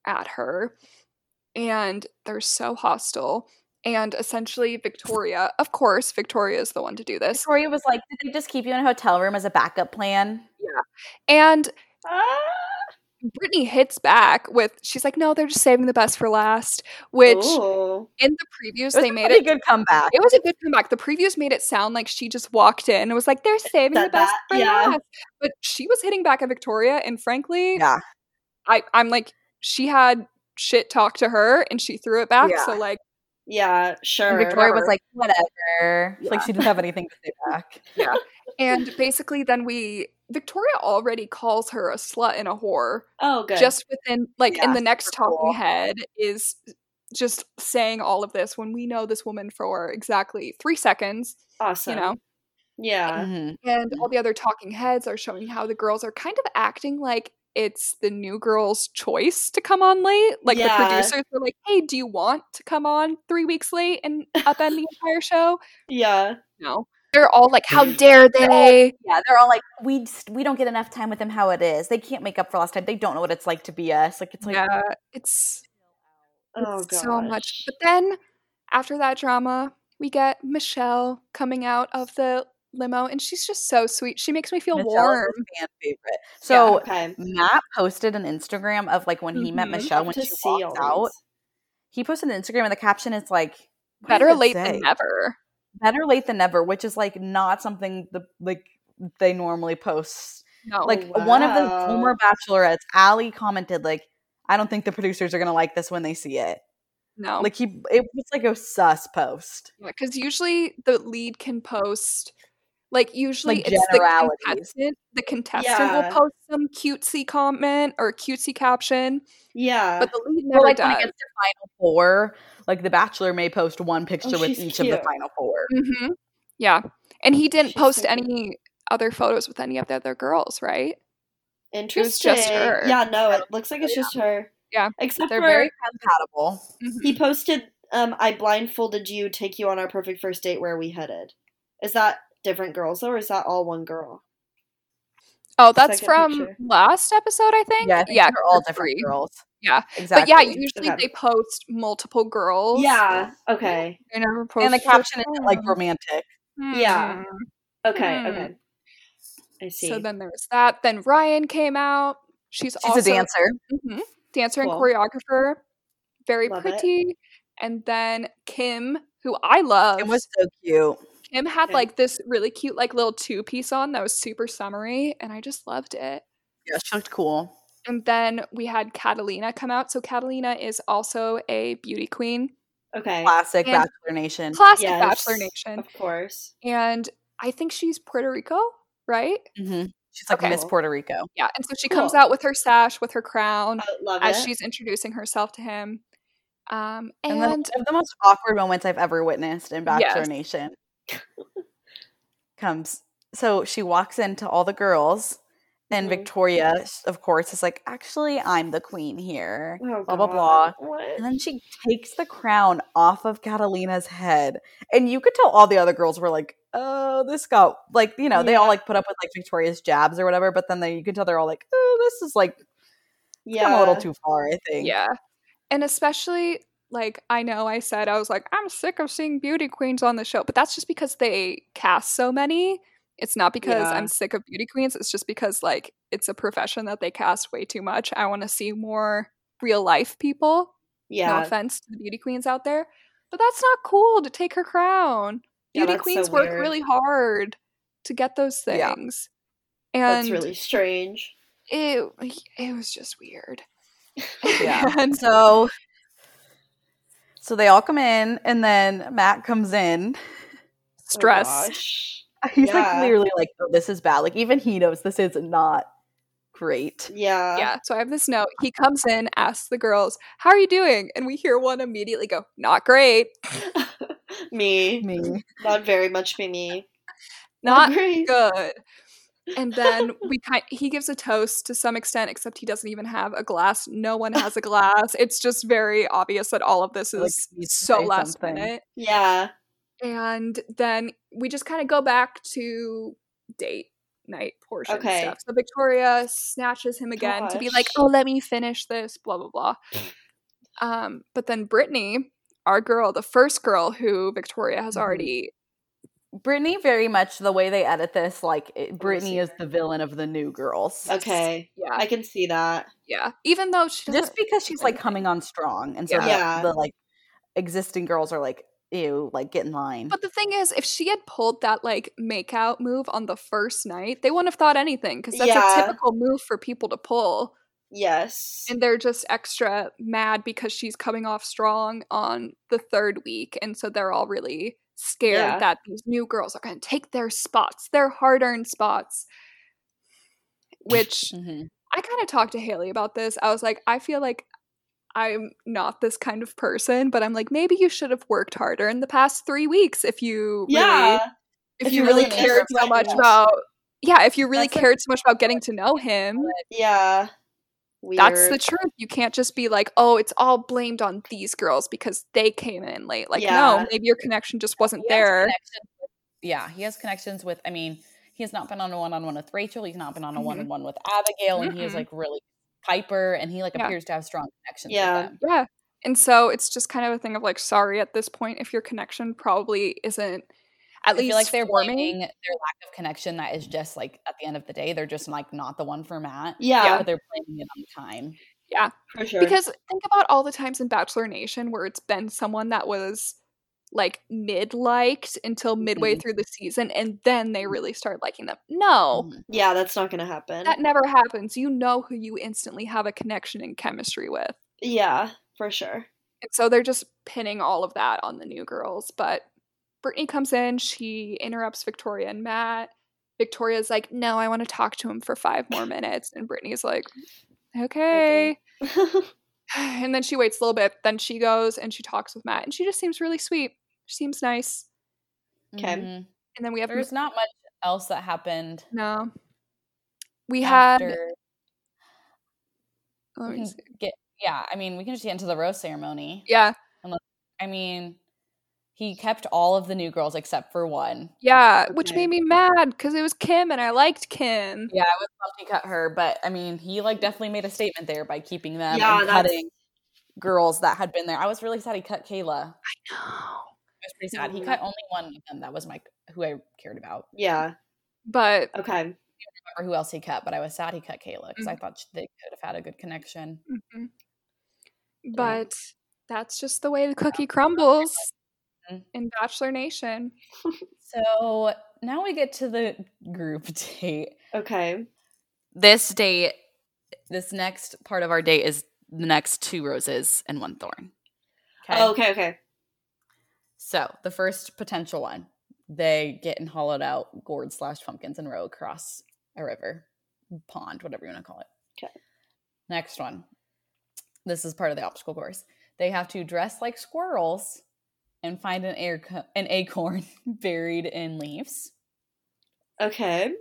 at her and they're so hostile. And essentially, Victoria, of course, Victoria is the one to do this. Victoria was like, "Did they just keep you in a hotel room as a backup plan?" Yeah. And Ah. Brittany hits back with, she's like, no, they're just saving the best for last. Which Ooh. in the previews, they a made it. good comeback. It was a good comeback. The previews made it sound like she just walked in and was like, they're saving the best that, for yeah. last. But she was hitting back at Victoria, and frankly, Yeah. I, I'm like, she had shit talk to her and she threw it back. Yeah. So, like, Yeah, sure. And Victoria was like, "Whatever." Like she didn't have anything to say [laughs] back. Yeah. and basically, then we, Victoria already calls her a slut and a whore. oh, good. just within like in the next talking cool. head is just saying all of this when we know this woman for exactly three seconds awesome. you know Yeah. Mhm. and all the other talking heads are showing how the girls are kind of acting like it's the new girl's choice to come on late. Like Yeah. the producers were like, "Hey, do you want to come on three weeks late and upend the entire show?" Yeah. No, they're all like, "How dare they?" Yeah, they're all like, we just, we don't get enough time with them. How it is, they can't make up for lost time. They don't know what it's like to be us. Like it's like, yeah, it's Oh It's god. so much. But then after that drama, we get Michelle coming out of the limo, and she's just so sweet. She makes me feel Michelle warm. a fan favorite. So Okay. Matt posted an Instagram of like when he met Mhm. Michelle when she see walked out. He posted an Instagram and the caption is like, Better late say? than never. Better late than never, which is like not something the like they normally post. No, like one of the former bachelorettes, Allie commented like, I don't think the producers are gonna like this when they see it. no, Like he, it was like a sus post. because usually the lead can post. Like usually Like it's the contestant. The contestant Yeah. will post some cutesy comment or cutesy caption, Yeah. but the lead never like when it does. gets to final four, like the Bachelor may post one picture with she's each of the final four. hmm Yeah, and he didn't She's post so any other photos with any of the other girls, right? Interesting. It was just her. Yeah, no, it looks like it's Yeah. just her. Yeah. Except They're for very Compatible. Mhm. he posted um I blindfolded you, take you on our perfect first date where we headed. Is that different girls though, or is that all one girl? Oh, that's Second from picture. last episode, I think. Yeah, I think yeah, they're all different three. girls. Yeah. exactly. But yeah, usually Okay. they post multiple girls. Yeah. Okay. They never post. and the caption isn't like one. romantic. Yeah. Hmm. Okay. Hmm. Okay. I see. So then there was that. Then Ryan came out. She's, She's also a dancer. Mhm. dancer Cool. and choreographer. Very Love it. pretty. And then Kim, who I love. It was so cute. Kim had Okay. like this really cute like little two piece on that was super summery, and I just loved it. Yeah, she looked cool. And then we had Catalina come out. So Catalina is also a beauty queen, okay. Classic And- Bachelor Nation. classic Yes, Bachelor Nation, Of course. and I think she's Puerto Rico, right? Mm-hmm. She's like Okay. Miss Puerto Rico. Yeah, and so she comes out with her sash, with her crown, love as it. she's introducing herself to him. Um, And, and then one of the most awkward moments I've ever witnessed in Bachelor Yes. Nation comes. So she walks into all the girls, and Mhm. Victoria, of course, is like, "Actually, I'm the queen here." oh, blah, blah, blah. What? And then she takes the crown off of Catalina's head. And you could tell all the other girls were like, oh, this got like, you know, they all like put up with like Victoria's jabs or whatever, but then they you could tell they're all like, oh, this is like yeah. a little too far, I think. yeah, and especially like I know I said I was like I'm sick of seeing beauty queens on the show, but that's just because they cast so many. It's not because Yeah. I'm sick of beauty queens. It's just because like it's a profession that they cast way too much. I want to see more real life people. Yeah. No offense to the beauty queens out there, but that's not cool to take her crown. Yeah, Beauty that's so queens work weird. really hard to get those Yeah. things. And That's really strange. it it was just weird. [laughs] Yeah. [laughs] And So so they all come in and then Matt comes in. Oh stress. Oh, gosh. [laughs] He's like Yeah. clearly like, oh, this is bad. Like even he knows this is not great. Yeah. yeah. So I have this note. He comes in, asks the girls, "How are you doing?" And we hear one immediately go, "Not great. [laughs] me. Me. Not very much be me. Not great. good." And then we kind he gives a toast to some extent, except he doesn't even have a glass. No one has a glass. It's just very obvious that all of this is he needs to so last something. minute. Yeah. And then we just kind of go back to date night portion Okay. stuff. So Victoria snatches him again to be like, "Oh, let me finish this." Blah blah blah. um, but then Brittany, our girl, the first girl who Victoria has Mhm. already Brittany very much the way they edit this, like it, Brittany is the villain of the new girls. Okay. yeah I can see that. yeah. Even though she Just because she's like coming on strong, and so Yeah. the- Yeah. the like existing girls are like, ew, like get in line. But the thing is, if she had pulled that like make out move on the first night, they wouldn't have thought anything because that's Yeah. a typical move for people to pull. Yes. And they're just extra mad because she's coming off strong on the third week. And so they're all really scared Yeah. that these new girls are going to take their spots, their hard earned spots. Which Mhm. I kind of talked to Haley about this. I was like, I feel like I'm not this kind of person, but I'm like, maybe you should have worked harder in the past three weeks if you really yeah. if, If you you really really cared so much about yeah if you really That's like- cared so much about getting to know him Yeah. Weird. That's the truth. You can't just be like, oh, it's all blamed on these girls because they came in late. Like, Yeah. no, maybe your connection just wasn't He there. with- yeah, he has connections with. I mean, he has not been on a one-on-one with Rachel. He's not been on a Mhm. one-on-one with Abigail, and he is like really Piper, and he like Yeah. appears to have strong connections. Yeah. with them. Yeah. And so it's just kind of a thing of like, sorry, at this point, if your connection probably isn't at I least feel like they're forming. blaming their lack of connection. That is just like at the end of the day, they're just like not the one for Matt. yeah, but they're blaming it on time. Yeah for sure. Because think about all the times in Bachelor Nation where it's been someone that was like mid liked until midway Mhm. through the season and then they really start liking them. No, Mhm. yeah, that's not gonna happen. that never happens. You know who you instantly have a connection and chemistry with. yeah, for sure. And so they're just pinning all of that on the new girls. But Brittany comes in, she interrupts Victoria and Matt. Victoria's like, no, I want to talk to him for five more minutes. And Brittany's like, okay. [laughs] [sighs] And then she waits a little bit. Then she goes and she talks with Matt. And she just seems really sweet. She seems nice. Okay. Mhm. And then we have There's not much else that happened. no. We had let me see. get yeah. I mean, we can just get into the rose ceremony. yeah, I mean, he kept all of the new girls except for one. yeah, which made me mad because it was Kim and I liked Kim. Yeah, I was bummed he cut her, but I mean, he like definitely made a statement there by keeping them Yeah, and that's- cutting girls that had been there. I was really sad he cut Kayla. No. I was pretty sad. He cut only one of them. That was my who I cared about. yeah. But Okay. I don't remember who else he cut, but I was sad he cut Kayla because I Mhm. thought they could have had a good connection. Mhm. But that's just the way the cookie crumbles. Mm-hmm. in Bachelor Nation. [laughs] So now we get to the group [laughs] date. Okay. This date, this next part of our date is the next two roses and one thorn. Oh, okay. Okay. So the first potential one, they get in hollowed out gourd slash pumpkins and row across a river, pond, whatever you want to call it. Okay. Next one. This is part of the obstacle course. They have to dress like squirrels and find an, air co- an acorn [laughs] buried in leaves. Okay.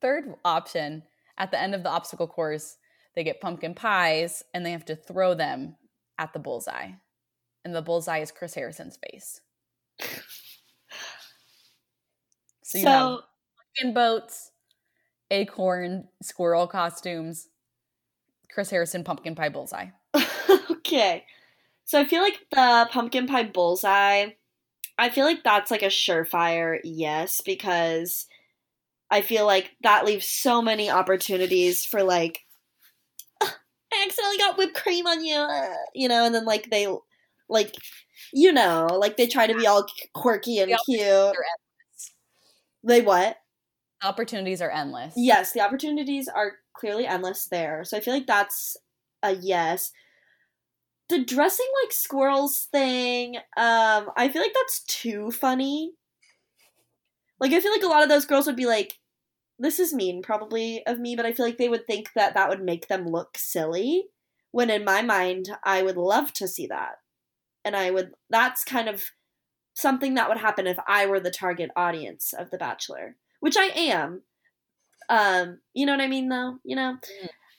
Third option, at the end of the obstacle course, they get pumpkin pies and they have to throw them at the bullseye. And the bullseye is Chris Harrison's face. [laughs] So you have pumpkin boats, acorn, squirrel costumes, Chris Harrison pumpkin pie bullseye. [laughs] okay. So I feel like the pumpkin pie bullseye, I feel like that's like a surefire yes because I feel like that leaves so many opportunities for like "Ugh, I accidentally got whipped cream on you, uh," you know, and then like they like you know, like they try to be all quirky and The cute. They what? Opportunities are endless. Yes, the opportunities are clearly endless there. So I feel like that's a yes. The dressing like squirrels thing, um, I feel like that's too funny. Like I feel like a lot of those girls would be like, "This is mean, probably of me," but I feel like they would think that that would make them look silly. When in my mind, I would love to see that, and I would. That's kind of something that would happen if I were the target audience of The Bachelor, which I am. Um, you know what I mean though? You know?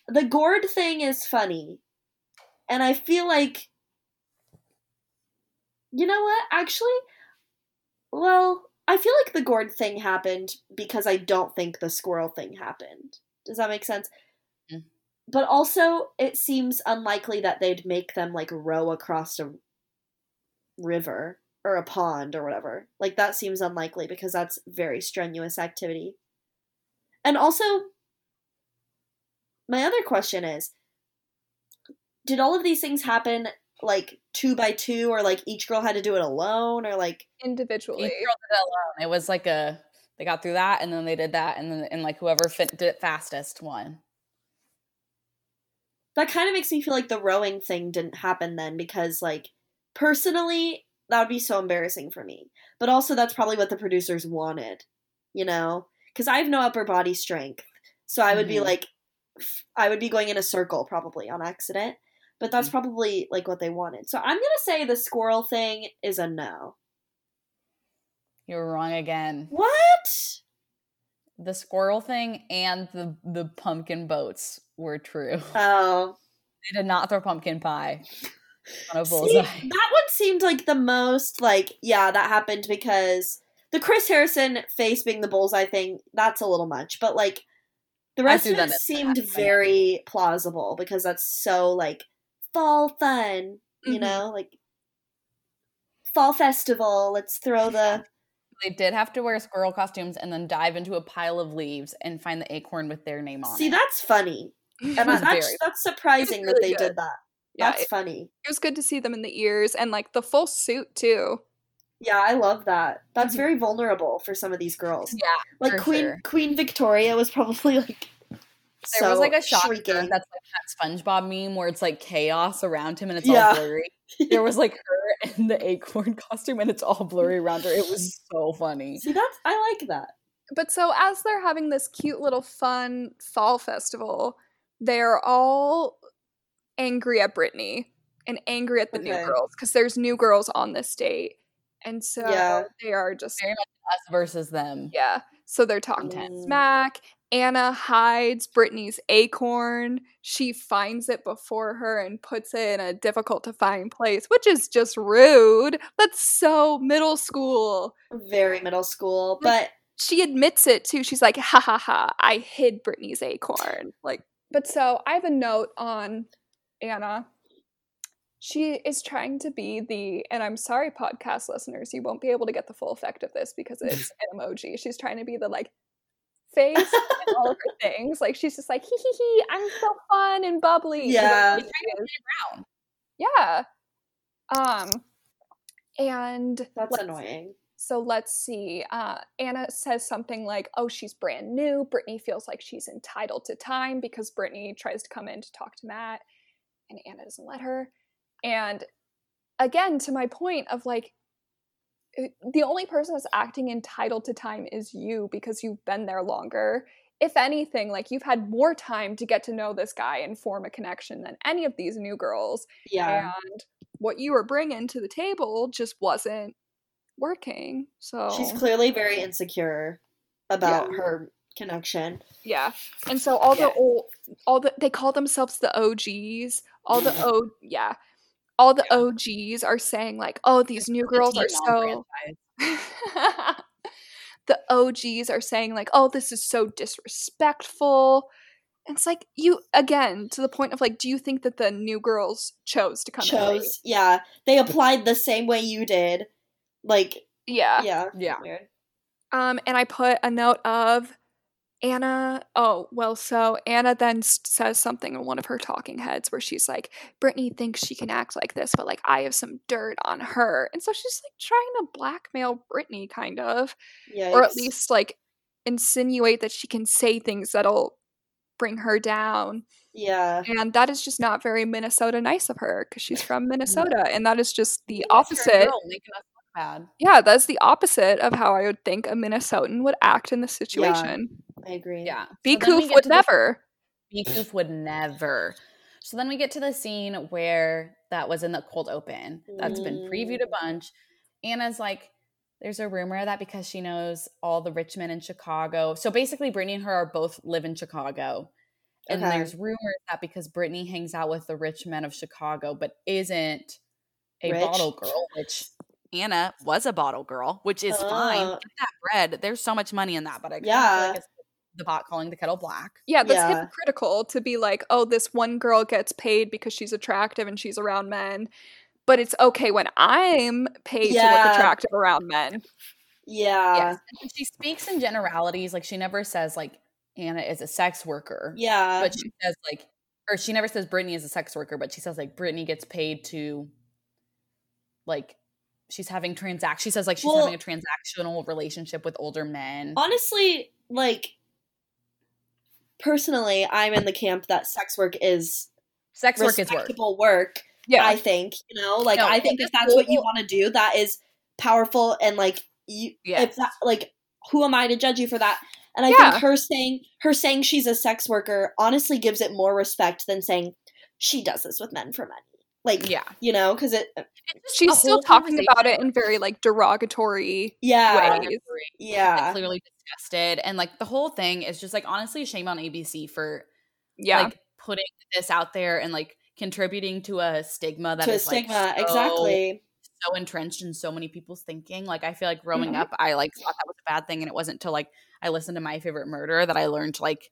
The gourd thing is funny. And I feel like You know what? Actually, well, I feel like the gourd thing happened because I don't think the squirrel thing happened. Does that make sense? Mm. But also, it seems unlikely that they'd make them like row across a river or a pond or whatever. Like that seems unlikely because that's very strenuous activity. And also, my other question is did all of these things happen like two by two or like each girl had to do it alone or like individually. Each girl did it alone. It was like a they got through that and then they did that and then and like whoever fit, did it fastest won. that kind of makes me feel like the rowing thing didn't happen then because like personally that would be so embarrassing for me but also that's probably what the producers wanted you know because i have no upper body strength so i would be Mhm. like I would be going in a circle probably on accident but that's Mhm. probably like what they wanted so i'm gonna say the squirrel thing is a no You're wrong again. what The squirrel thing and the the pumpkin boats were true. [laughs] Oh, They did not throw pumpkin pie [laughs] on a See, that one seemed like the most like yeah that happened because the Chris Harrison face being the bullseye thing that's a little much, but like the rest of it seemed there. very plausible because that's so like fall fun, you Mhm. know, like fall festival. Let's throw the They did have to wear squirrel costumes and then dive into a pile of leaves and find the acorn with their name on see it. that's funny, [laughs] and that's very- that's surprising that they good. did that. Yeah, That's it, funny. it was good to see them in the ears and like the full suit too. Yeah, I love that. That's Mhm. very vulnerable for some of these girls. Yeah, Like Queen sure. Queen Victoria was probably like There was like a shot that's like that SpongeBob meme where it's like chaos around him and it's Yeah. all blurry. [laughs] There was like her in the acorn [laughs] costume and it's all blurry around her. It was so funny. See, that's I like that. But so as they're having this cute little fun fall festival, they're all angry at Brittany and angry at the new girls because there's new girls on this date. And so Yeah. they are just Very much us versus them. yeah. So they're talking Mm. smack. Anna hides Brittany's acorn. She finds it before her and puts it in a difficult to find place, which is just rude. That's so middle school. Very middle school, but she admits it too. She's like, ha ha ha, I hid Brittany's acorn. Like, but so I have a note on Anna. She is trying to be the, and I'm sorry, podcast listeners, you won't be able to get the full effect of this because it's [laughs] an emoji. She's trying to be the like face and all of her things. Like, she's just like, hee hee hee, I'm so fun and bubbly. Yeah. that's what she is. Yeah. Um, and that's annoying. so let's see. Uh, Anna says something like, "Oh, she's brand new. Brittany feels like she's entitled to time because Brittany tries to come in to talk to Matt, and Anna doesn't let her." And again, to my point of like, Eh, the only person that's acting entitled to time is you because you've been there longer. If anything, like you've had more time to get to know this guy and form a connection than any of these new girls Yeah. and what you were bringing to the table just wasn't working. So She's clearly very insecure about her connection. yeah, and so all Yeah. the old, all the they call themselves the OGs. All the mm-hmm. O, yeah, all the OGs are saying like, oh, these new girls are so. [laughs] the OGs are saying like, oh, this is so disrespectful. And it's like you again to the point of like, do you think that the new girls chose to come in? Chose, yeah. They applied the same way you did. Like, Yeah. yeah. Yeah. Weird. Um, and I put a note of Anna. Oh, well, so Anna then says something in one of her talking heads where she's like, Brittany thinks she can act like this, but like I have some dirt on her. And so she's like trying to blackmail Brittany, kind of, Yeah. or at least like insinuate that she can say things that'll bring her down. Yeah. And that is just not very Minnesota nice of her because she's from [laughs] Minnesota. And that is just the opposite. girl making us bad. Yeah, that's the opposite of how I would think a Minnesotan would act in this situation. I agree. Yeah. B So Coof would to the- never. Beekoof would never. So then we get to the scene where that was in the cold open. That's been previewed a bunch. Anna's like, there's a rumor that because she knows all the rich men in Chicago. So basically, Brittany and her are both live in Chicago. And Okay. there's rumors that because Brittany hangs out with the rich men of Chicago, but isn't a Rich? bottle girl, which Anna was a bottle girl, which is fine. Uh. Oh. Get that bread. There's so much money in that, but I kinda Yeah. feel like it's the pot calling the kettle black. Yeah, that's Yeah. hypocritical to be like, oh, this one girl gets paid because she's attractive and she's around men. But it's okay when I'm paid to look attractive around men. Yeah. Yes. She speaks in generalities. Like she never says like Anna is a sex worker. Yeah. But she says like or she never says Brittany is a sex worker, but she says like Brittany gets paid to like she's having transact she says like she's Well- having a transactional relationship with older men. Honestly, like personally, I'm in the camp that sex work is sex work is work. work. Yeah. I think you know, like No, I think if that's what you want to do, that is powerful and like you. Yeah. If that like, who am I to judge you for that? And I Yeah. think her saying her saying she's a sex worker honestly gives it more respect than saying she does this with men for money. Like, Yeah. you know, because it, She's still talking about it in very like derogatory yeah, ways. like, yeah, clearly disgusted. And like the whole thing is just like honestly shame on ABC for Yeah. like putting this out there and like contributing to a stigma that to a is like, stigma, so- exactly. so entrenched in so many people's thinking. Like I feel like growing Mhm. up, I like thought that was a bad thing, and it wasn't until like I listened to My Favorite Murder that I learned like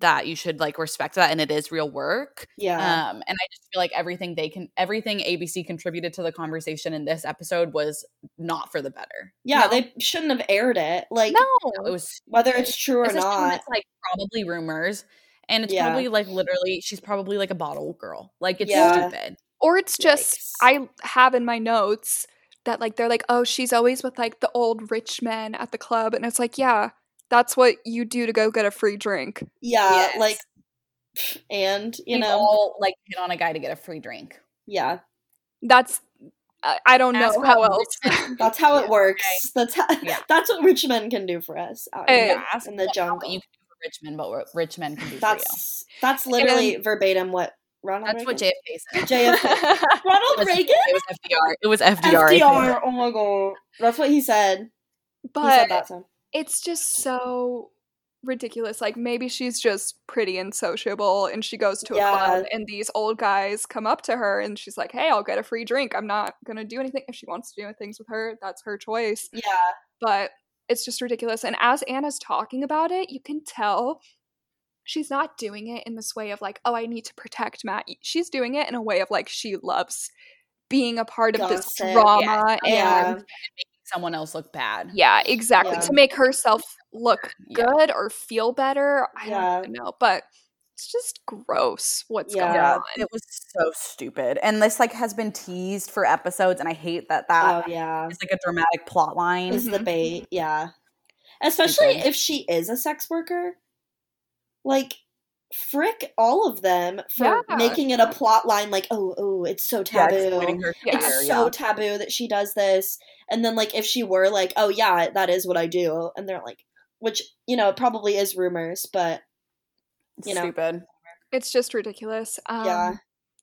that you should like respect that, and it is real work. Yeah. Um, and I just feel like everything they can, everything ABC contributed to the conversation in this episode was not for the better. yeah, no. they shouldn't have aired it. Like No, It was whether it's true or not. it's like probably rumors. And it's Yeah. probably like literally, she's probably like a bottle girl. Like it's Yeah. stupid. Or it's just Yikes. I have in my notes that like they're like, oh, she's always with like the old rich men at the club, and it's like, yeah, that's what you do to go get a free drink. Yeah, Yes. like and you We've know, all like hit on a guy to get a free drink. yeah. That's I, I don't Ask know how else. That's how it [laughs] Yeah, works. That's how, Yeah. [laughs] that's what rich men can do for us out Eh, here Yeah, in the what- not what jungle. you can do for rich men, but what rich men can do That's that's literally verbatim what Ronald. That's Reagan? what JFK said. JFK. [laughs] Ronald It was- Reagan? It was FDR. It was FDR. FDR. Oh my god. That's what he said. he said that so. It's just so ridiculous. Like maybe she's just pretty and sociable, and she goes to a club, and these old guys come up to her, and she's like, "Hey, I'll get a free drink. I'm not gonna do anything. If she wants to do things with her, that's her choice." Yeah. But it's just ridiculous. And as Anna's talking about it, you can tell she's not doing it in this way of like, "Oh, I need to protect Matt." She's doing it in a way of like she loves being a part of this drama Yeah. and Someone else look bad. yeah, exactly. Yeah. To make herself look Yeah. good or feel better. I Yeah. don't know. But it's just gross what's Yeah. going on. it was so stupid. And this like has been teased for episodes, and I hate that that Oh yeah. is like a dramatic plot line. This is the bait, yeah. Especially Stupid. if she is a sex worker. Like frick all of them for Yeah. making it a plot line like, oh, oh, it's so taboo. exploiting her Yeah. career, it's yeah. so taboo that she does this. And then like if she were like, oh yeah, that is what I do, and they're like which, you know, it probably is rumors, but you know. stupid. It's just ridiculous. Um, Yeah.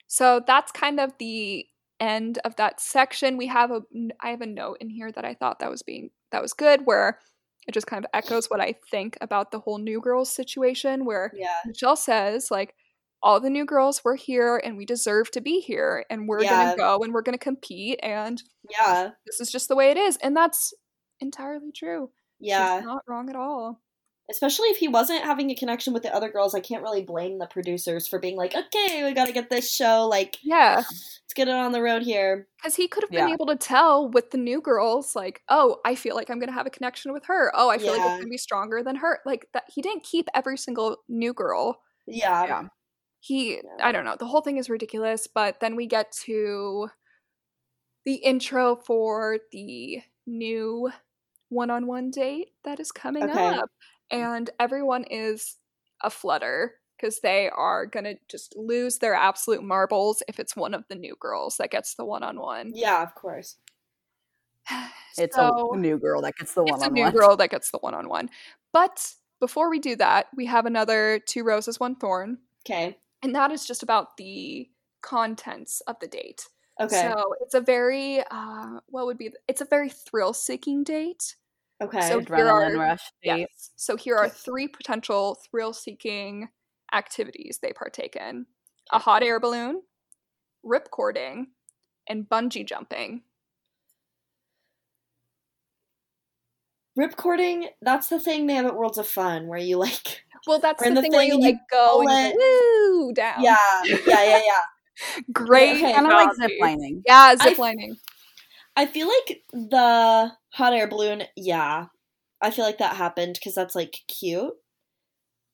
So that's kind of the end of that section. We have a I have a note in here that I thought that was being that was good where it just kind of echoes what I think about the whole new girls situation where yeah. Michelle says like all the new girls were here and we deserve to be here and we're Yeah. going to go and we're going to compete and Yeah. this is just the way it is and that's entirely true. Yeah. She's not wrong at all. Especially if he wasn't having a connection with the other girls, I can't really blame the producers for being like, okay, we gotta get this show, like, Yeah, let's get it on the road here. because he could have been Yeah. able to tell with the new girls, like, oh, I feel like I'm gonna have a connection with her. Oh, I feel like Yeah. it's gonna be stronger than her. Like that, he didn't keep every single new girl. Yeah. Yeah. He, Yeah. I don't know. The whole thing is ridiculous. But then we get to the intro for the new one-on-one date that is coming Okay. up, and everyone is a flutter because they are gonna just lose their absolute marbles if it's one of the new girls that gets the one-on-one. Yeah, of course. [sighs] It's So- a new girl that gets the one it's a new girl that gets the one-on-one. But before we do that, we have another two roses, one thorn, Okay. and that is just about the contents of the date. Okay. So it's a very uh, what would be? th- It's a very thrill-seeking date. Okay. so- Here Adrenaline are- rush. Yes. So here are three potential thrill-seeking activities they partake in: a hot air balloon, ripcording, and bungee jumping. Ripcording, that's the thing they have at Worlds of Fun where you like Well, that's the the thing thing you you like go and pull go, woo down. Yeah. Yeah, yeah, yeah. [laughs] great. Okay. Kind of like analogy. ziplining. Yeah, I- ziplining. I feel like the hot air balloon, yeah. I feel like that happened because that's like cute.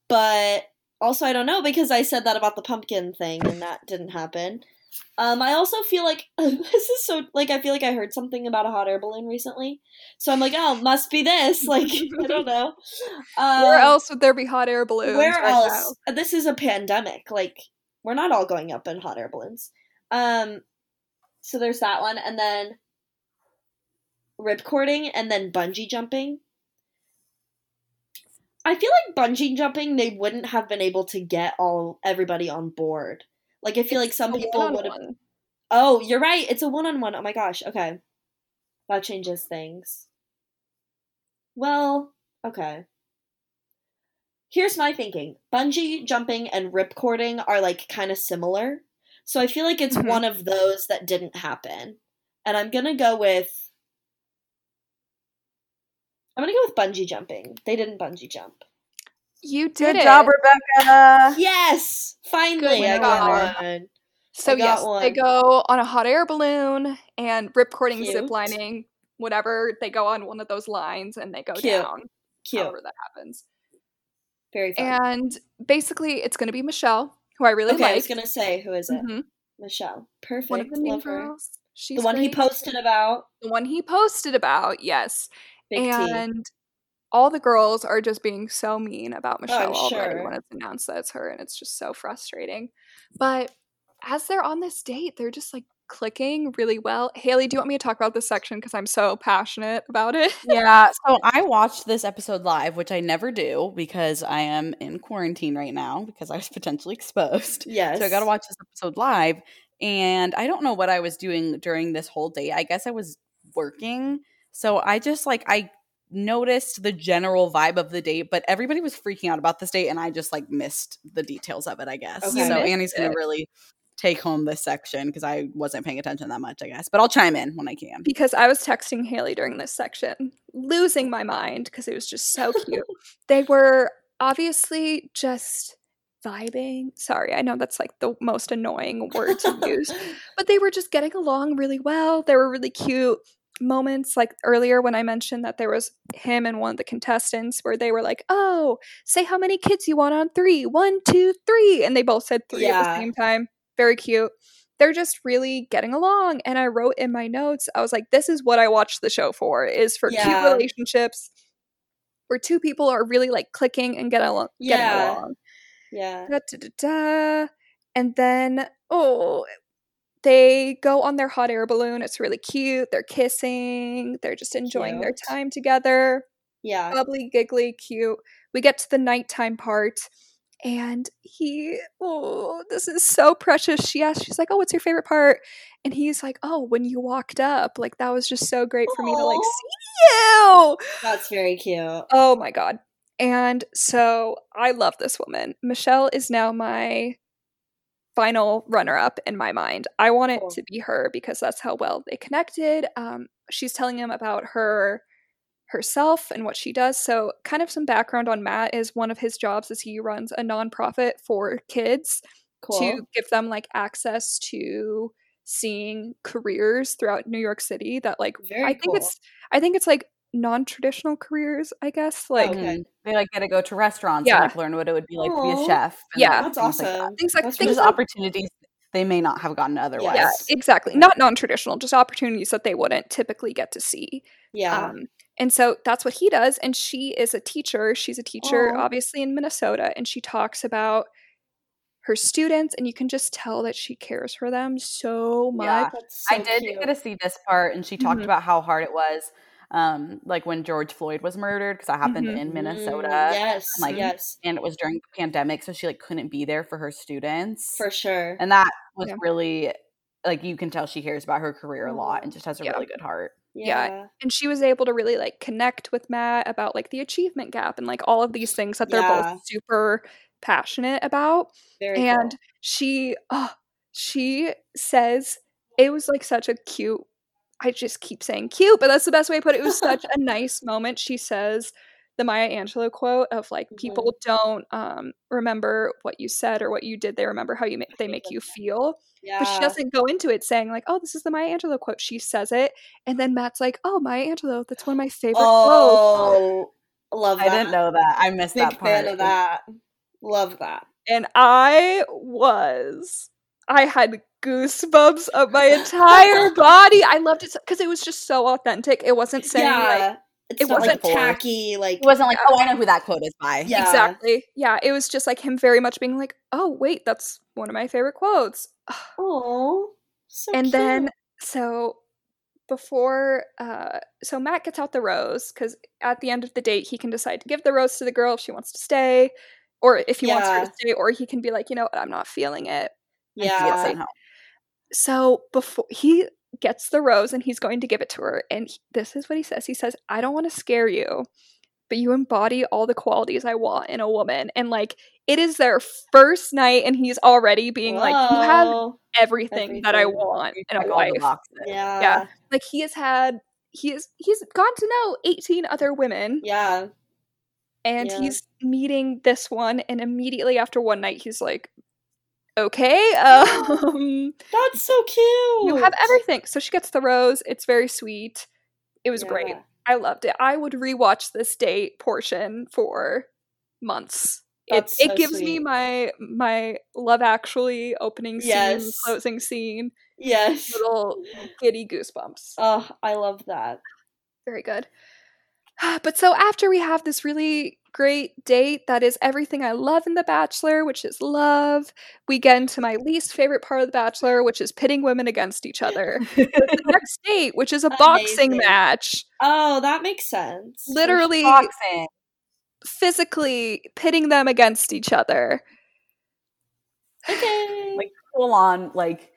But also I don't know because I said that about the pumpkin thing and that didn't happen. Um I also feel like [laughs] this is so like I feel like I heard something about a hot air balloon recently. So I'm like, "Oh, must be this." [laughs] Like, I don't know. Um, Where else would there be hot air balloons? Where else? This is a pandemic. Like, we're not all going up in hot air balloons. Um, so there's that one, and then ripcording, and then bungee jumping. I feel like bungee jumping, they wouldn't have been able to get all everybody on board. Like, I feel like some people would have. Oh, you're right. It's a one on one. Oh my gosh. Okay. That changes things. Well, okay. here's my thinking: bungee jumping and ripcording are like kind of similar. So I feel like it's Mhm. one of those that didn't happen, and I'm gonna go with. I'm gonna go with bungee jumping. They didn't bungee jump. You did Good it. job, Rebecca. Yes, finally Good I got one. So I got yes, they go on a hot air balloon and ripcording, Cute. zip lining, whatever. They go on one of those lines and they go Cute. down. Cute, However that happens. very fun. And basically, it's going to be Michelle, who I really okay, like. I was gonna say who is it? Mhm. Michelle. Perfect. One of the new Love her. girls. She's The one he posted about. The one he posted about, yes. Big T. and all the girls are just being so mean about oh, Michelle Oh, I'm already sure. when it's announced that it's her, and it's just so frustrating. But as they're on this date, they're just like clicking really well. Haley, do you want me to talk about this section because I'm so passionate about it? Yeah, so [laughs] I watched this episode live, which I never do because I am in quarantine right now because I was potentially exposed. Yes. So I got to watch this episode live. And I don't know what I was doing during this whole day. I guess I was working. So I just like, I noticed the general vibe of the date, but everybody was freaking out about this date. And I just like missed the details of it, I guess. Okay. So Annie's going to really take home this section because I wasn't paying attention that much, I guess. But I'll chime in when I can. because I was texting Haley during this section, losing my mind because it was just so cute. [laughs] they were obviously just vibing. Sorry, I know that's like the most annoying word to [laughs] use, but they were just getting along really well. They were really cute moments like earlier when I mentioned that there was him and one of the contestants where they were like, "Oh, say how many kids you want on three. One, three," and they both said three at the same time. Very cute. They're just really getting along, and I wrote in my notes, I was like, "This is what I watched the show for: is for Yeah. cute relationships." Where two people are really like clicking and get along, getting Yeah. along yeah. da, da, da, da. And then, oh, they go on their hot air balloon. It's really cute. They're kissing. They're just enjoying their time together. Yeah. Bubbly, giggly, cute. We get to the nighttime part. And he, oh, this is so precious. She asks, she's like, oh, what's your favorite part? And he's like, oh, when you walked up. Like, that was just so great for me to like see you. That's very cute. Oh my god. And so I love this woman. Michelle is now my final runner up in my mind. I want it Cool. to be her because that's how well they connected. Um, she's telling him about her herself and what she does. So, kind of some background on Matt is one of his jobs is he runs a nonprofit for kids Cool. to give them like access to seeing careers throughout New York City that like Very I think cool. it's I think it's like non-traditional careers, I guess. Like Okay. Mhm. They like get to go to restaurants Yeah. and like learn what it would be like to be a chef. and, Yeah. like, That's things like that. awesome. Things like- That's things like- opportunities they may not have gotten otherwise. yeah, exactly. Not non-traditional, just opportunities that they wouldn't typically get to see. yeah. Um, and so that's what he does. And she is a teacher. She's a teacher, Aw. obviously in Minnesota, and she talks about her students, and you can just tell that she cares for them so much. Yeah. So I did cute. get to see this part, and she talked Mhm. about how hard it was, um, like when George Floyd was murdered, because that happened Mhm. in Minnesota, yes. like- yes. and it was during the pandemic, so she like couldn't be there for her students, For sure. and that was Yeah. really like you can tell she cares about her career a lot and just has a Yeah. really good heart. yeah. yeah. and she was able to really like connect with Matt about like the achievement gap and like all of these things that they're Yeah. both super passionate about. Very and cool. she oh, she says it was like such a cute I just keep saying cute, but that's the best way to put it. It was [laughs] such a nice moment. She says the Maya Angelou quote of like Mhm. people don't um, remember what you said or what you did. They remember how you ma- they make you feel. Yeah. But she doesn't go into it saying like, "Oh, this is the Maya Angelou quote." She says it, and then Matt's like, "Oh, Maya Angelou, that's one of my favorite quotes." Oh, love that. I didn't know that. I missed Big that part. fan of that. Love that. And I was, I had goosebumps up my entire [laughs] body. I loved it because it was just so authentic. It wasn't saying like it's it not like wasn't tacky. Like It wasn't like, oh, I know who that quote is by. Yeah. exactly, yeah. It was just like him very much being like, "Oh, wait, that's one of my favorite quotes." [sighs] oh, so and cute. then so before uh so matt gets out the rose because at the end of the date he can decide to give the rose to the girl if she wants to stay or if he wants her to stay or he can be like you know what i'm not feeling it And she gets yeah, so before he gets the rose and he's going to give it to her and he- this is what he says he says i don't want to scare you but you embody all the qualities I want in a woman. And like, it is their first night, and he's already being like, You have Whoa. everything, that I want in a Check all the wife. Yeah. Yeah. Like, he has had, he is, he's gotten to know 18 other women, Yeah. and Yeah. he's meeting this one, and immediately after one night, he's like, Okay, um, That's so cute. you have everything. So she gets the rose. It's very sweet. It was great. I loved it. I would rewatch this date portion for months. It, That's it so gives me my my Love Actually opening scene, closing scene, Yes. little giddy goosebumps. Oh, I love that. Very good. Ah, but so after we have this really great date that is everything I love in The Bachelor, which is love, we get into my least favorite part of The Bachelor, which is pitting women against each other. the [laughs] next date, which is a boxing match, Oh, that makes sense. literally Boxing. physically pitting them against each other. Okay. Like full on like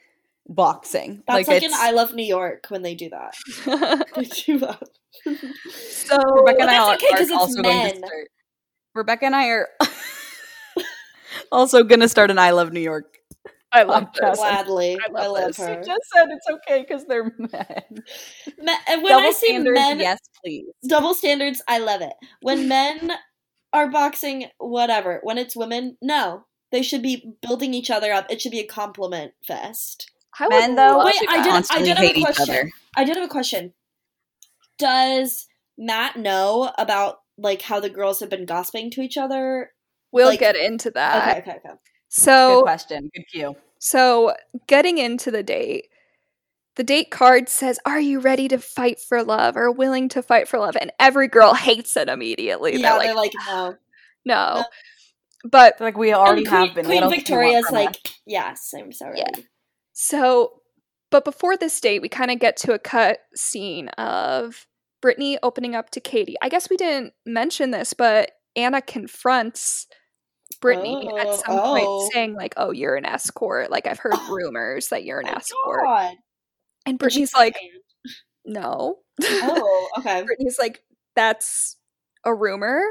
boxing. That's like, an it's- I love New York when they do that. [laughs] [laughs] They do that. So Rebecca and I that's are, okay 'cause are it's also going to start. Rebecca and I are [laughs] also going to start an I Love New York. I love podcast. this. Gladly. I I love love, this. her. She just said it's okay because they're men. Me- and when Double I see standards, men, yes, please. double standards, I love it. When [laughs] men are boxing, whatever. When it's women, no. They should be building each other up. It should be a compliment fest. I Men, though, love Wait, to I did- constantly have a hate each question. other. I did have a question. Does Matt know about like how the girls have been gossiping to each other? We'll like- get into that. Okay, okay, okay. So, Good So question. Good cue. So, getting into the date, the date card says, Are you ready to fight for love or willing to fight for love? And every girl [laughs] hates it immediately. Yeah, they're they're like, like, no. [sighs] No. no. But Like we already Queen, have been. Queen what else do you want Victoria's from us? like, yes, I'm sorry. Yeah. so, but before this date, we kind of get to a cut scene of Brittany opening up to Katie. I guess we didn't mention this, but Anna confronts Brittany at Oh, some oh. point saying, like, oh, you're an escort. Like, I've heard [laughs] rumors that you're an Oh, escort. God. And Brittany's like, no. [laughs] oh, okay. Brittany's like, that's a rumor.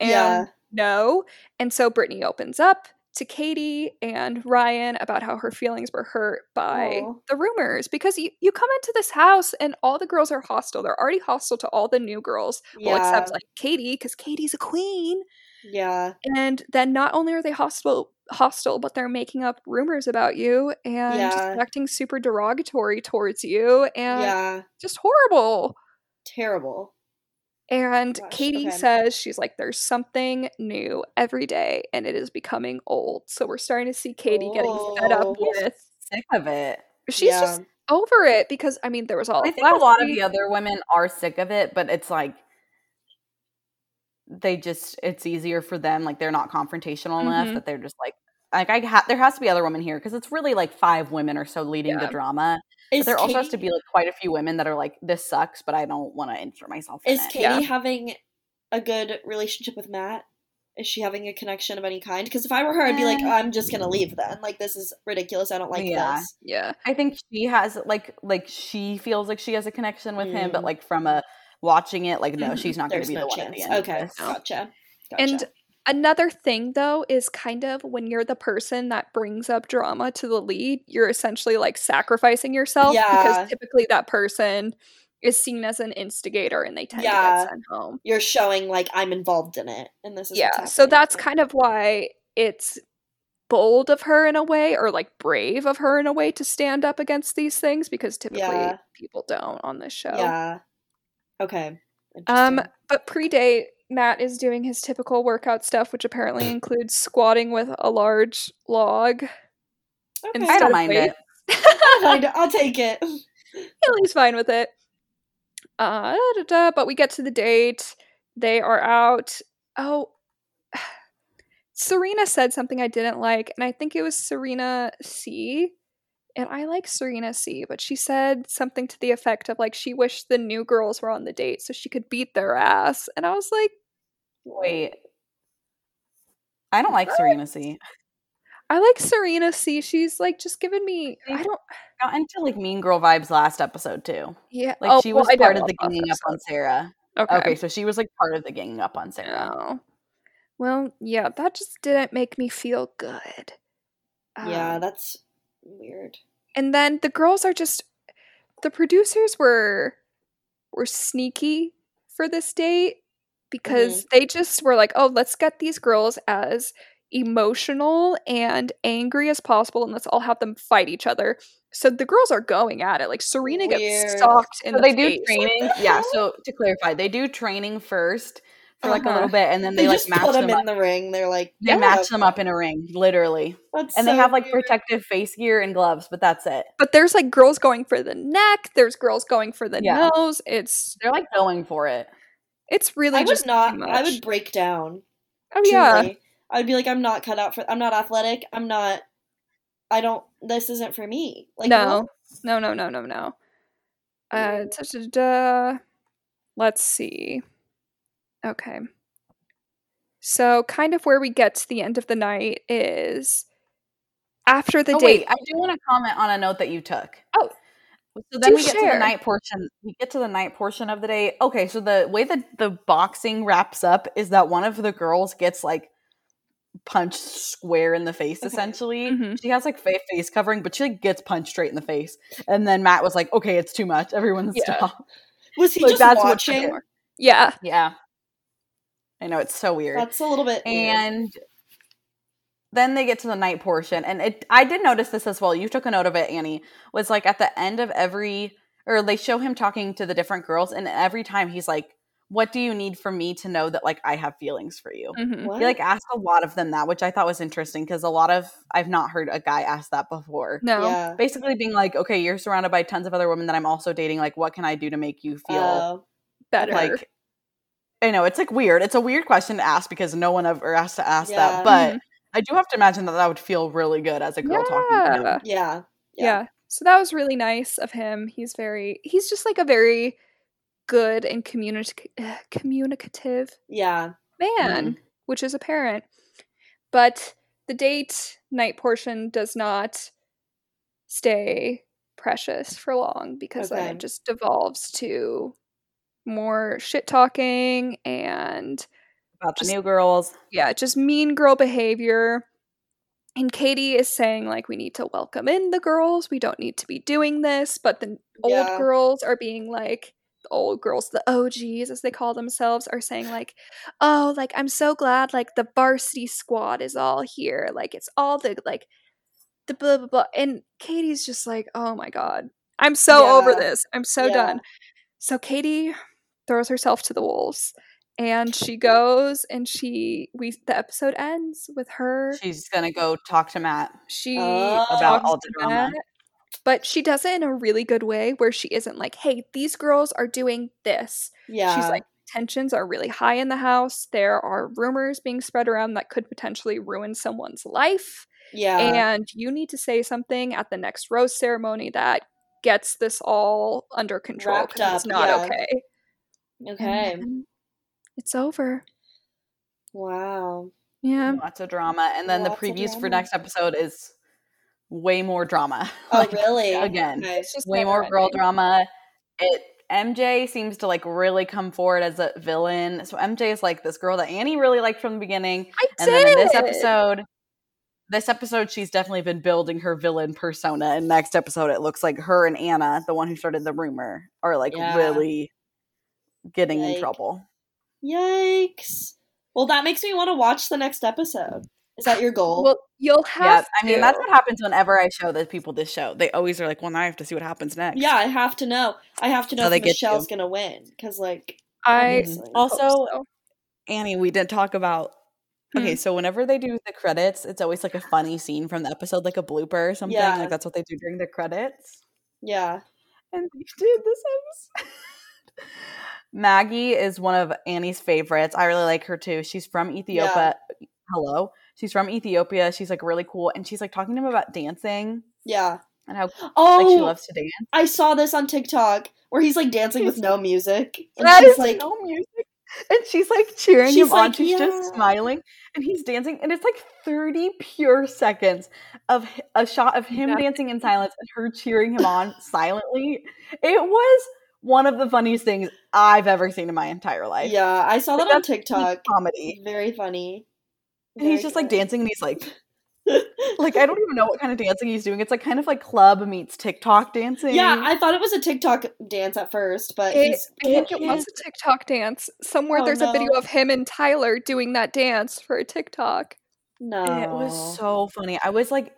And Yeah. no. And so Brittany opens up to Katie and Ryan about how her feelings were hurt by Aw. the rumors because you, you come into this house and all the girls are hostile. They're already hostile to all the new girls. Well, except like Katie, because Katie's a queen. Yeah. And then not only are they hostile hostile, but they're making up rumors about you and just Yeah. acting super derogatory towards you and Yeah. just horrible. Terrible. And Gosh, Katie okay. says she's like, there's something new every day and it is becoming old. So we're starting to see Katie getting fed Oh. up with. Sick of it. She's yeah. just over it because I mean there was all I think a lot of the other women are sick of it, but it's like they just it's easier for them. Like they're not confrontational enough Mhm. that they're just like like I ha- there has to be other women here because it's really like five women or so leading Yeah. the drama. But Is there also has to be like quite a few women that are like this sucks, but I don't want to insert myself Is it. Katie Yeah. having a good relationship with Matt? Is she having a connection of any kind? Because if I were her, I'd be like, Uh, I'm just gonna leave then. Like this is ridiculous. I don't like Yeah. this. Yeah. I think she has like like she feels like she has a connection with him, but Mm. like from a watching it, like no, Mhm. she's not gonna be no the one at chance. the end. of Okay, this. gotcha. gotcha. And another thing though is kind of when you're the person that brings up drama to the lead, you're essentially like sacrificing yourself Yeah. because typically that person is seen as an instigator and they tend to get sent home. you're showing like I'm involved in it, and this is yeah so that's kind of why it's bold of her in a way or like brave of her in a way to stand up against these things because typically Yeah. people don't on this show yeah. Okay. um but pre-date matt is doing his typical workout stuff which apparently [clears throat] includes squatting with a large log okay. I instead don't of mind weights. it. I'll, find it. [laughs] I'll take it. Haley's fine with it. Uh, da, da, da, but we get to the date. They are out. Oh, [sighs] Serena said something I didn't like, and I think it was Serena C. And I like Serena C, but she said something to the effect of like she wished the new girls were on the date so she could beat their ass. And I was like, Wait. I don't like Serena C. I like Serena C. She's like just giving me. I don't. Got into like Mean Girl vibes last episode too. Yeah. Like oh, she was didn't part of the ganging up on. Sarah. Okay. Okay, so she was like part of the ganging up on Sarah. Oh. Well, yeah, that just didn't make me feel good. yeah, Um, that's weird. and then the girls are just the producers were were sneaky for this date because they just were like, "Oh, let's get these girls as emotional and angry as possible and let's all have them fight each other." So the girls are going at it. Like Serena Weird. gets socked in So the they do training. Yeah, so to clarify, they do training first for like a Uh-huh. little bit and then They, they, like just match put them, them up. in the ring. They're like, They Yeah. match them up in a ring, literally. That's And they have like weird. protective face gear and gloves, but that's it. But there's like girls going for the neck, there's girls going for the Yeah. nose. It's They're like going for it. It's really I would not. too I would break down. Oh yeah. I would be like, I'm not cut out for. I'm not athletic. I'm not. I don't. This isn't for me. Like no. No, no, no, no, no. Uh, da, da, da. let's see. Okay. So, kind of where we get to the end of the night is after the oh, date. wait, I do want to comment on a note that you took. Oh, So then we get to the night portion. We get to the night portion of the day. Okay, so the way that the boxing wraps up is that one of the girls gets like punched square in the face. Okay. Essentially, Mhm. she has like fa- face covering, but she like gets punched straight in the face. And then Matt was like, "Okay, it's too much. Everyone Yeah. stop." Was he Like, just that's watching? more. yeah. Yeah, I know it's so weird. That's a little bit. weird. And then they get to the night portion and it i did notice this as well you took a note of it annie was like at the end of every or they show him talking to the different girls and every time he's like what do you need from me to know that like i have feelings for you mhm. he like asked a lot of them that which i thought was interesting because a lot of i've not heard a guy ask that before No. Yeah. basically being like okay you're surrounded by tons of other women that i'm also dating like what can i do to make you feel Oh, Better. like I know it's like weird. It's a weird question to ask because no one ever has to ask Yeah. that. But Mhm. I do have to imagine that that would feel really good as a girl talking to him. Yeah. yeah. yeah. So that was really nice of him. He's very he's just like a very good and communi- eh, communicative Yeah. man, mm-hmm. which is apparent. But the date night portion does not stay precious for long because then it just devolves to more shit talking and About the new girls. yeah, just mean girl behavior. And Katie is saying, like, we need to welcome in the girls. We don't need to be doing this. But the old Yeah. girls are being like, the old girls, the OGs, as they call themselves, are saying, like, oh, like, I'm so glad, like, the varsity squad is all here. Like, it's all the, like, the blah, blah, blah. And Katie's just like, oh my God, I'm so over this. I'm so Yeah. done. So Katie throws herself to the wolves and she goes and she we the episode ends with her She's gonna go talk to Matt. she Oh. About all the drama. Matt, but she does it in a really good way where she isn't like hey these girls are doing this Yeah. she's like tensions are really high in the house there are rumors being spread around that could potentially ruin someone's life yeah. and you need to say something at the next rose ceremony that gets this all under control because it's not yeah. okay okay. And it's over Wow. yeah Lots of drama. And then the Lots of previews for next episode is way more drama. [laughs] Oh, Like, really? again. Okay. it's just way never more girl drama. It MJ seems to like really come forward as a villain. So MJ is like this girl that Annie really liked from the beginning. I And then in this episode, this episode, she's definitely been building her villain persona. And next episode, it looks like her and Anna, the one who started the rumor, are like Yeah. really getting in trouble. Yikes. Well, that makes me want to watch the next episode. Is that your goal? Well, you'll have. Yeah, I mean that's what happens whenever I show the people this show. They always are like, "Well, now I have to see what happens next." yeah, I have to know. I have to know How they if get Michelle's you. gonna win because, like, I obviously. Also, so. Annie, we didn't talk about. Okay, Hmm. so whenever they do the credits, it's always like a funny scene from the episode, like a blooper or something. Yeah. Like that's what they do during the credits. yeah, And they did this episode. [laughs] Maggie is one of Annie's favorites. I really like her too. She's from Ethiopia. Hello. She's from Ethiopia. She's like really cool. And she's like talking to him about dancing yeah. and how Oh, like she oh, loves to dance. I saw this on TikTok where he's like dancing with no music. And That she's like, no music. And she's like cheering She's him on. She's "Yeah." just smiling. And he's dancing. And it's like 30 pure seconds of a shot of him Yeah. dancing in silence and her cheering him on silently. It was one of the funniest things I've ever seen in my entire life. Yeah, I saw Like, that on TikTok. comedy. Very funny. And he's Very just like dancing and he's like [laughs] like I don't even know what kind of dancing he's doing. It's like kind of like club meets TikTok dancing. Yeah, I thought it was a TikTok dance at first, but It, he's I think it was [laughs] a TikTok dance. Somewhere Oh, there's a video of him and Tyler doing that dance for a TikTok. no. It was so funny. I was like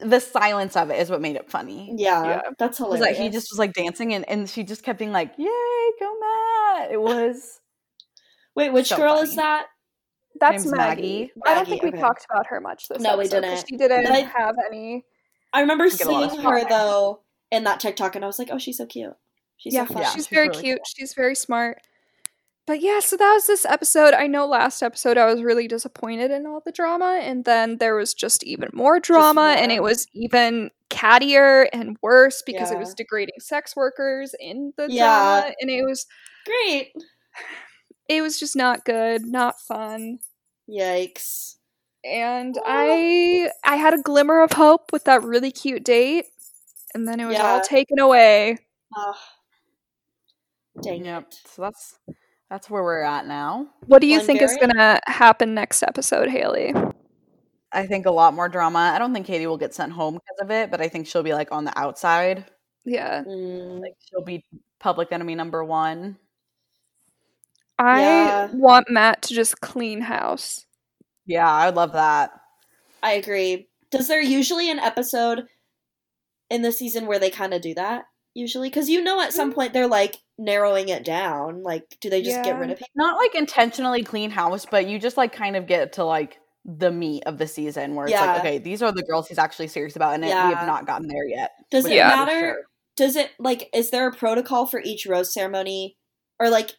the silence of it is what made it funny. yeah, Yeah. that's Was hilarious. that he just was like dancing and, and she just kept being like, Yay, go Matt. It was [laughs] Wait, which so girl is that? That's Maggie. Maggie. I don't Maggie, think we okay. talked about her much this No, we didn't. She didn't I- have any. I remember Get a lot of seeing her though in that TikTok, and I was like, oh, she's so cute. She's yeah, so fun. Yeah, she's, she's very really cute. She's very smart. But yeah, so that was this episode. I know last episode I was really disappointed in all the drama, and then there was just even more drama, and it was even cattier and worse because it was degrading sex workers in the Yeah. drama, and it was Great. [sighs] it was just not good, not fun. Yikes. And Oh. I I had a glimmer of hope with that really cute date, and then it was all taken away. Ah. dang Yep. it. So that's that's where we're at now. What do you One think is gonna happen next episode, Haley? I think a lot more drama. I don't think Katie will get sent home because of it, but I think she'll be like on the outside. Yeah. Mm, Like she'll be public enemy number one. I Yeah. want Matt to just clean house. Yeah, I would love that. I agree. Does there usually an episode in the season where they kind of do that? Usually, because you know, at some point they're like narrowing it down. Like, do they just get rid of people? Not like intentionally clean house, but you just like kind of get to like the meat of the season where it's Yeah. like, okay, these are the girls he's actually serious about, and it- we have not gotten there yet. Does it Yeah. matter? sure. Does it like? Is there a protocol for each rose ceremony, or like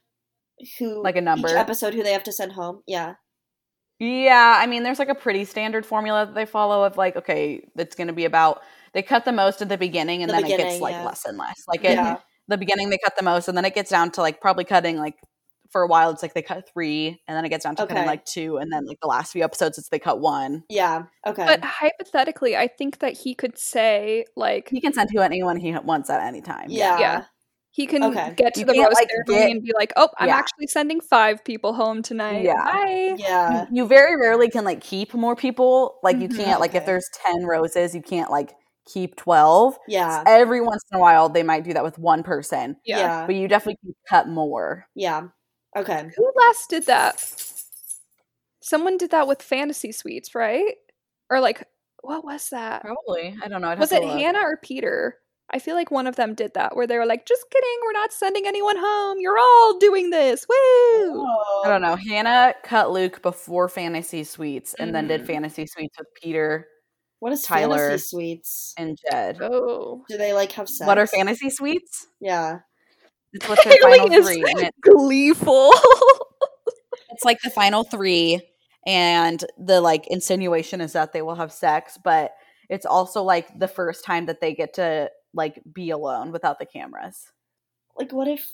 who Like a number? each episode who they have to send home? Yeah. Yeah, I mean, there's like a pretty standard formula that they follow of like, okay, it's going to be about they cut the most at the beginning, and The then it gets like yeah. less and less. Like at Yeah. The beginning, they cut the most, and then it gets down to like probably cutting like for a while, it's like they cut three, and then it gets down to cutting Okay. like two, and then like the last few episodes, it's they cut one. Yeah. Okay. But hypothetically, I think that he could say like He can send to anyone he wants at any time. yeah. Yeah. he can Okay. get to You the can't, rose like, ceremony get- and be like, "Oh, I'm Yeah. actually sending five people home tonight. Yeah. Bye." Yeah. you very rarely can like keep more people. Like you Mhm. can't like if there's ten roses, you can't like keep twelve. Yeah. Every once in a while, they might do that with one person, Yeah. Yeah. but you definitely can cut more. Yeah. Okay. Who last did that? Someone did that with Fantasy Suites, right? Or like, what was that? Probably, I don't know. I'd Was it. Hannah or Peter? I feel like one of them did that, where they were like, "Just kidding, we're not sending anyone home. You're all doing this. Woo!" Oh. I don't know. Hannah cut Luke before Fantasy Suites, and then did Mhm. Fantasy Suites with Peter What is Tyler. fantasy suites? and Jed. Oh, Do they like have sex? What are Fantasy Suites? Yeah. It's what's [laughs] their Haley final is three, and it, [laughs] gleeful. it's like the final three, and the like insinuation is that they will have sex, but it's also like the first time that they get to like be alone without the cameras. Like, what if?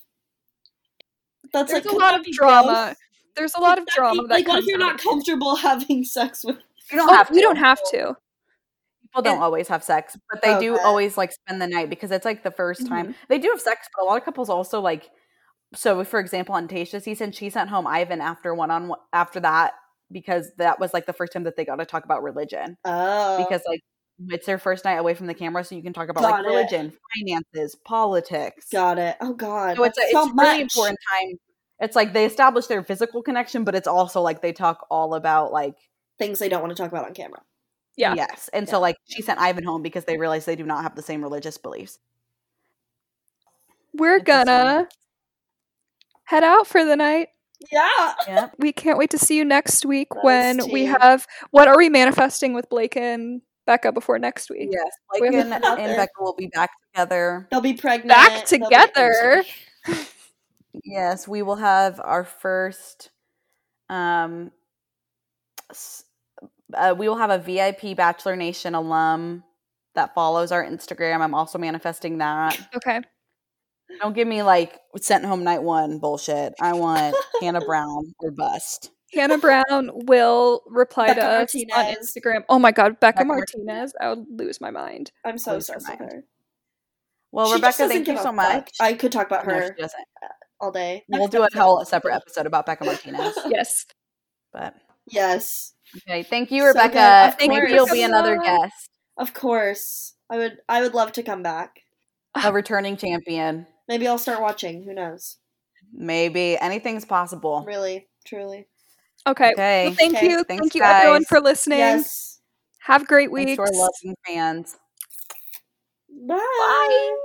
That's There's like a lot of drama. gross? There's a lot of drama be- that like, what comes if you're out not comfortable [laughs] having sex with? You don't Oh, have to. you don't have to. People don't And- always have sex, but they do always like spend the night because it's like the 1st time Mhm. they do have sex. But a lot of couples also like. So, for example, on Tayshia's season, she sent home Ivan after one on after that because that was like the first time that they got to talk about religion Oh. because like it's their first night away from the camera, so you can talk about Got like it. religion, finances, politics. got it. Oh God. So it's a, that's it's so a really important time. It's like they establish their physical connection, but it's also like they talk all about like Things they don't want to talk about on camera. Yeah. yes, and Yeah. so like she sent Ivan home because they realized they do not have the same religious beliefs. We're It's gonna head out for the night. Yeah. Yep. [laughs] We can't wait to see you next week when when is we have what are we manifesting with Blake and Becca before next week? Yes, We Blake have and, and. Becca will be back together. They'll be pregnant. Back together. Yes, we will have our first. Um, s- uh, we will have a VIP Bachelor Nation alum that follows our Instagram. I'm also manifesting that. Okay. Don't give me like sent home night one bullshit. I want [laughs] Hannah Brown or bust. Hannah Brown will reply Becca to us on Instagram. Oh my god, Bekah, Bekah Martinez. Martinez. I would lose my mind. I'm so Lose obsessed with her. Well, She Rebecca, thank you so much. fuck. I could talk about No, her she doesn't. all day. We'll Next do a episode. whole separate episode about Bekah Martinez. [laughs] Yes. But Yes, okay, thank you, Rebecca. Of Maybe course. you'll be another Come guest, of course. I would. I would love to come back. a returning champion. [sighs] Maybe I'll start watching. Who knows? Maybe anything's possible. Really, truly. Okay. Okay. Well, thank Okay. you. Thanks, thank you everyone for listening. Yes. Have a great Thanks week. to our loving fans. Bye.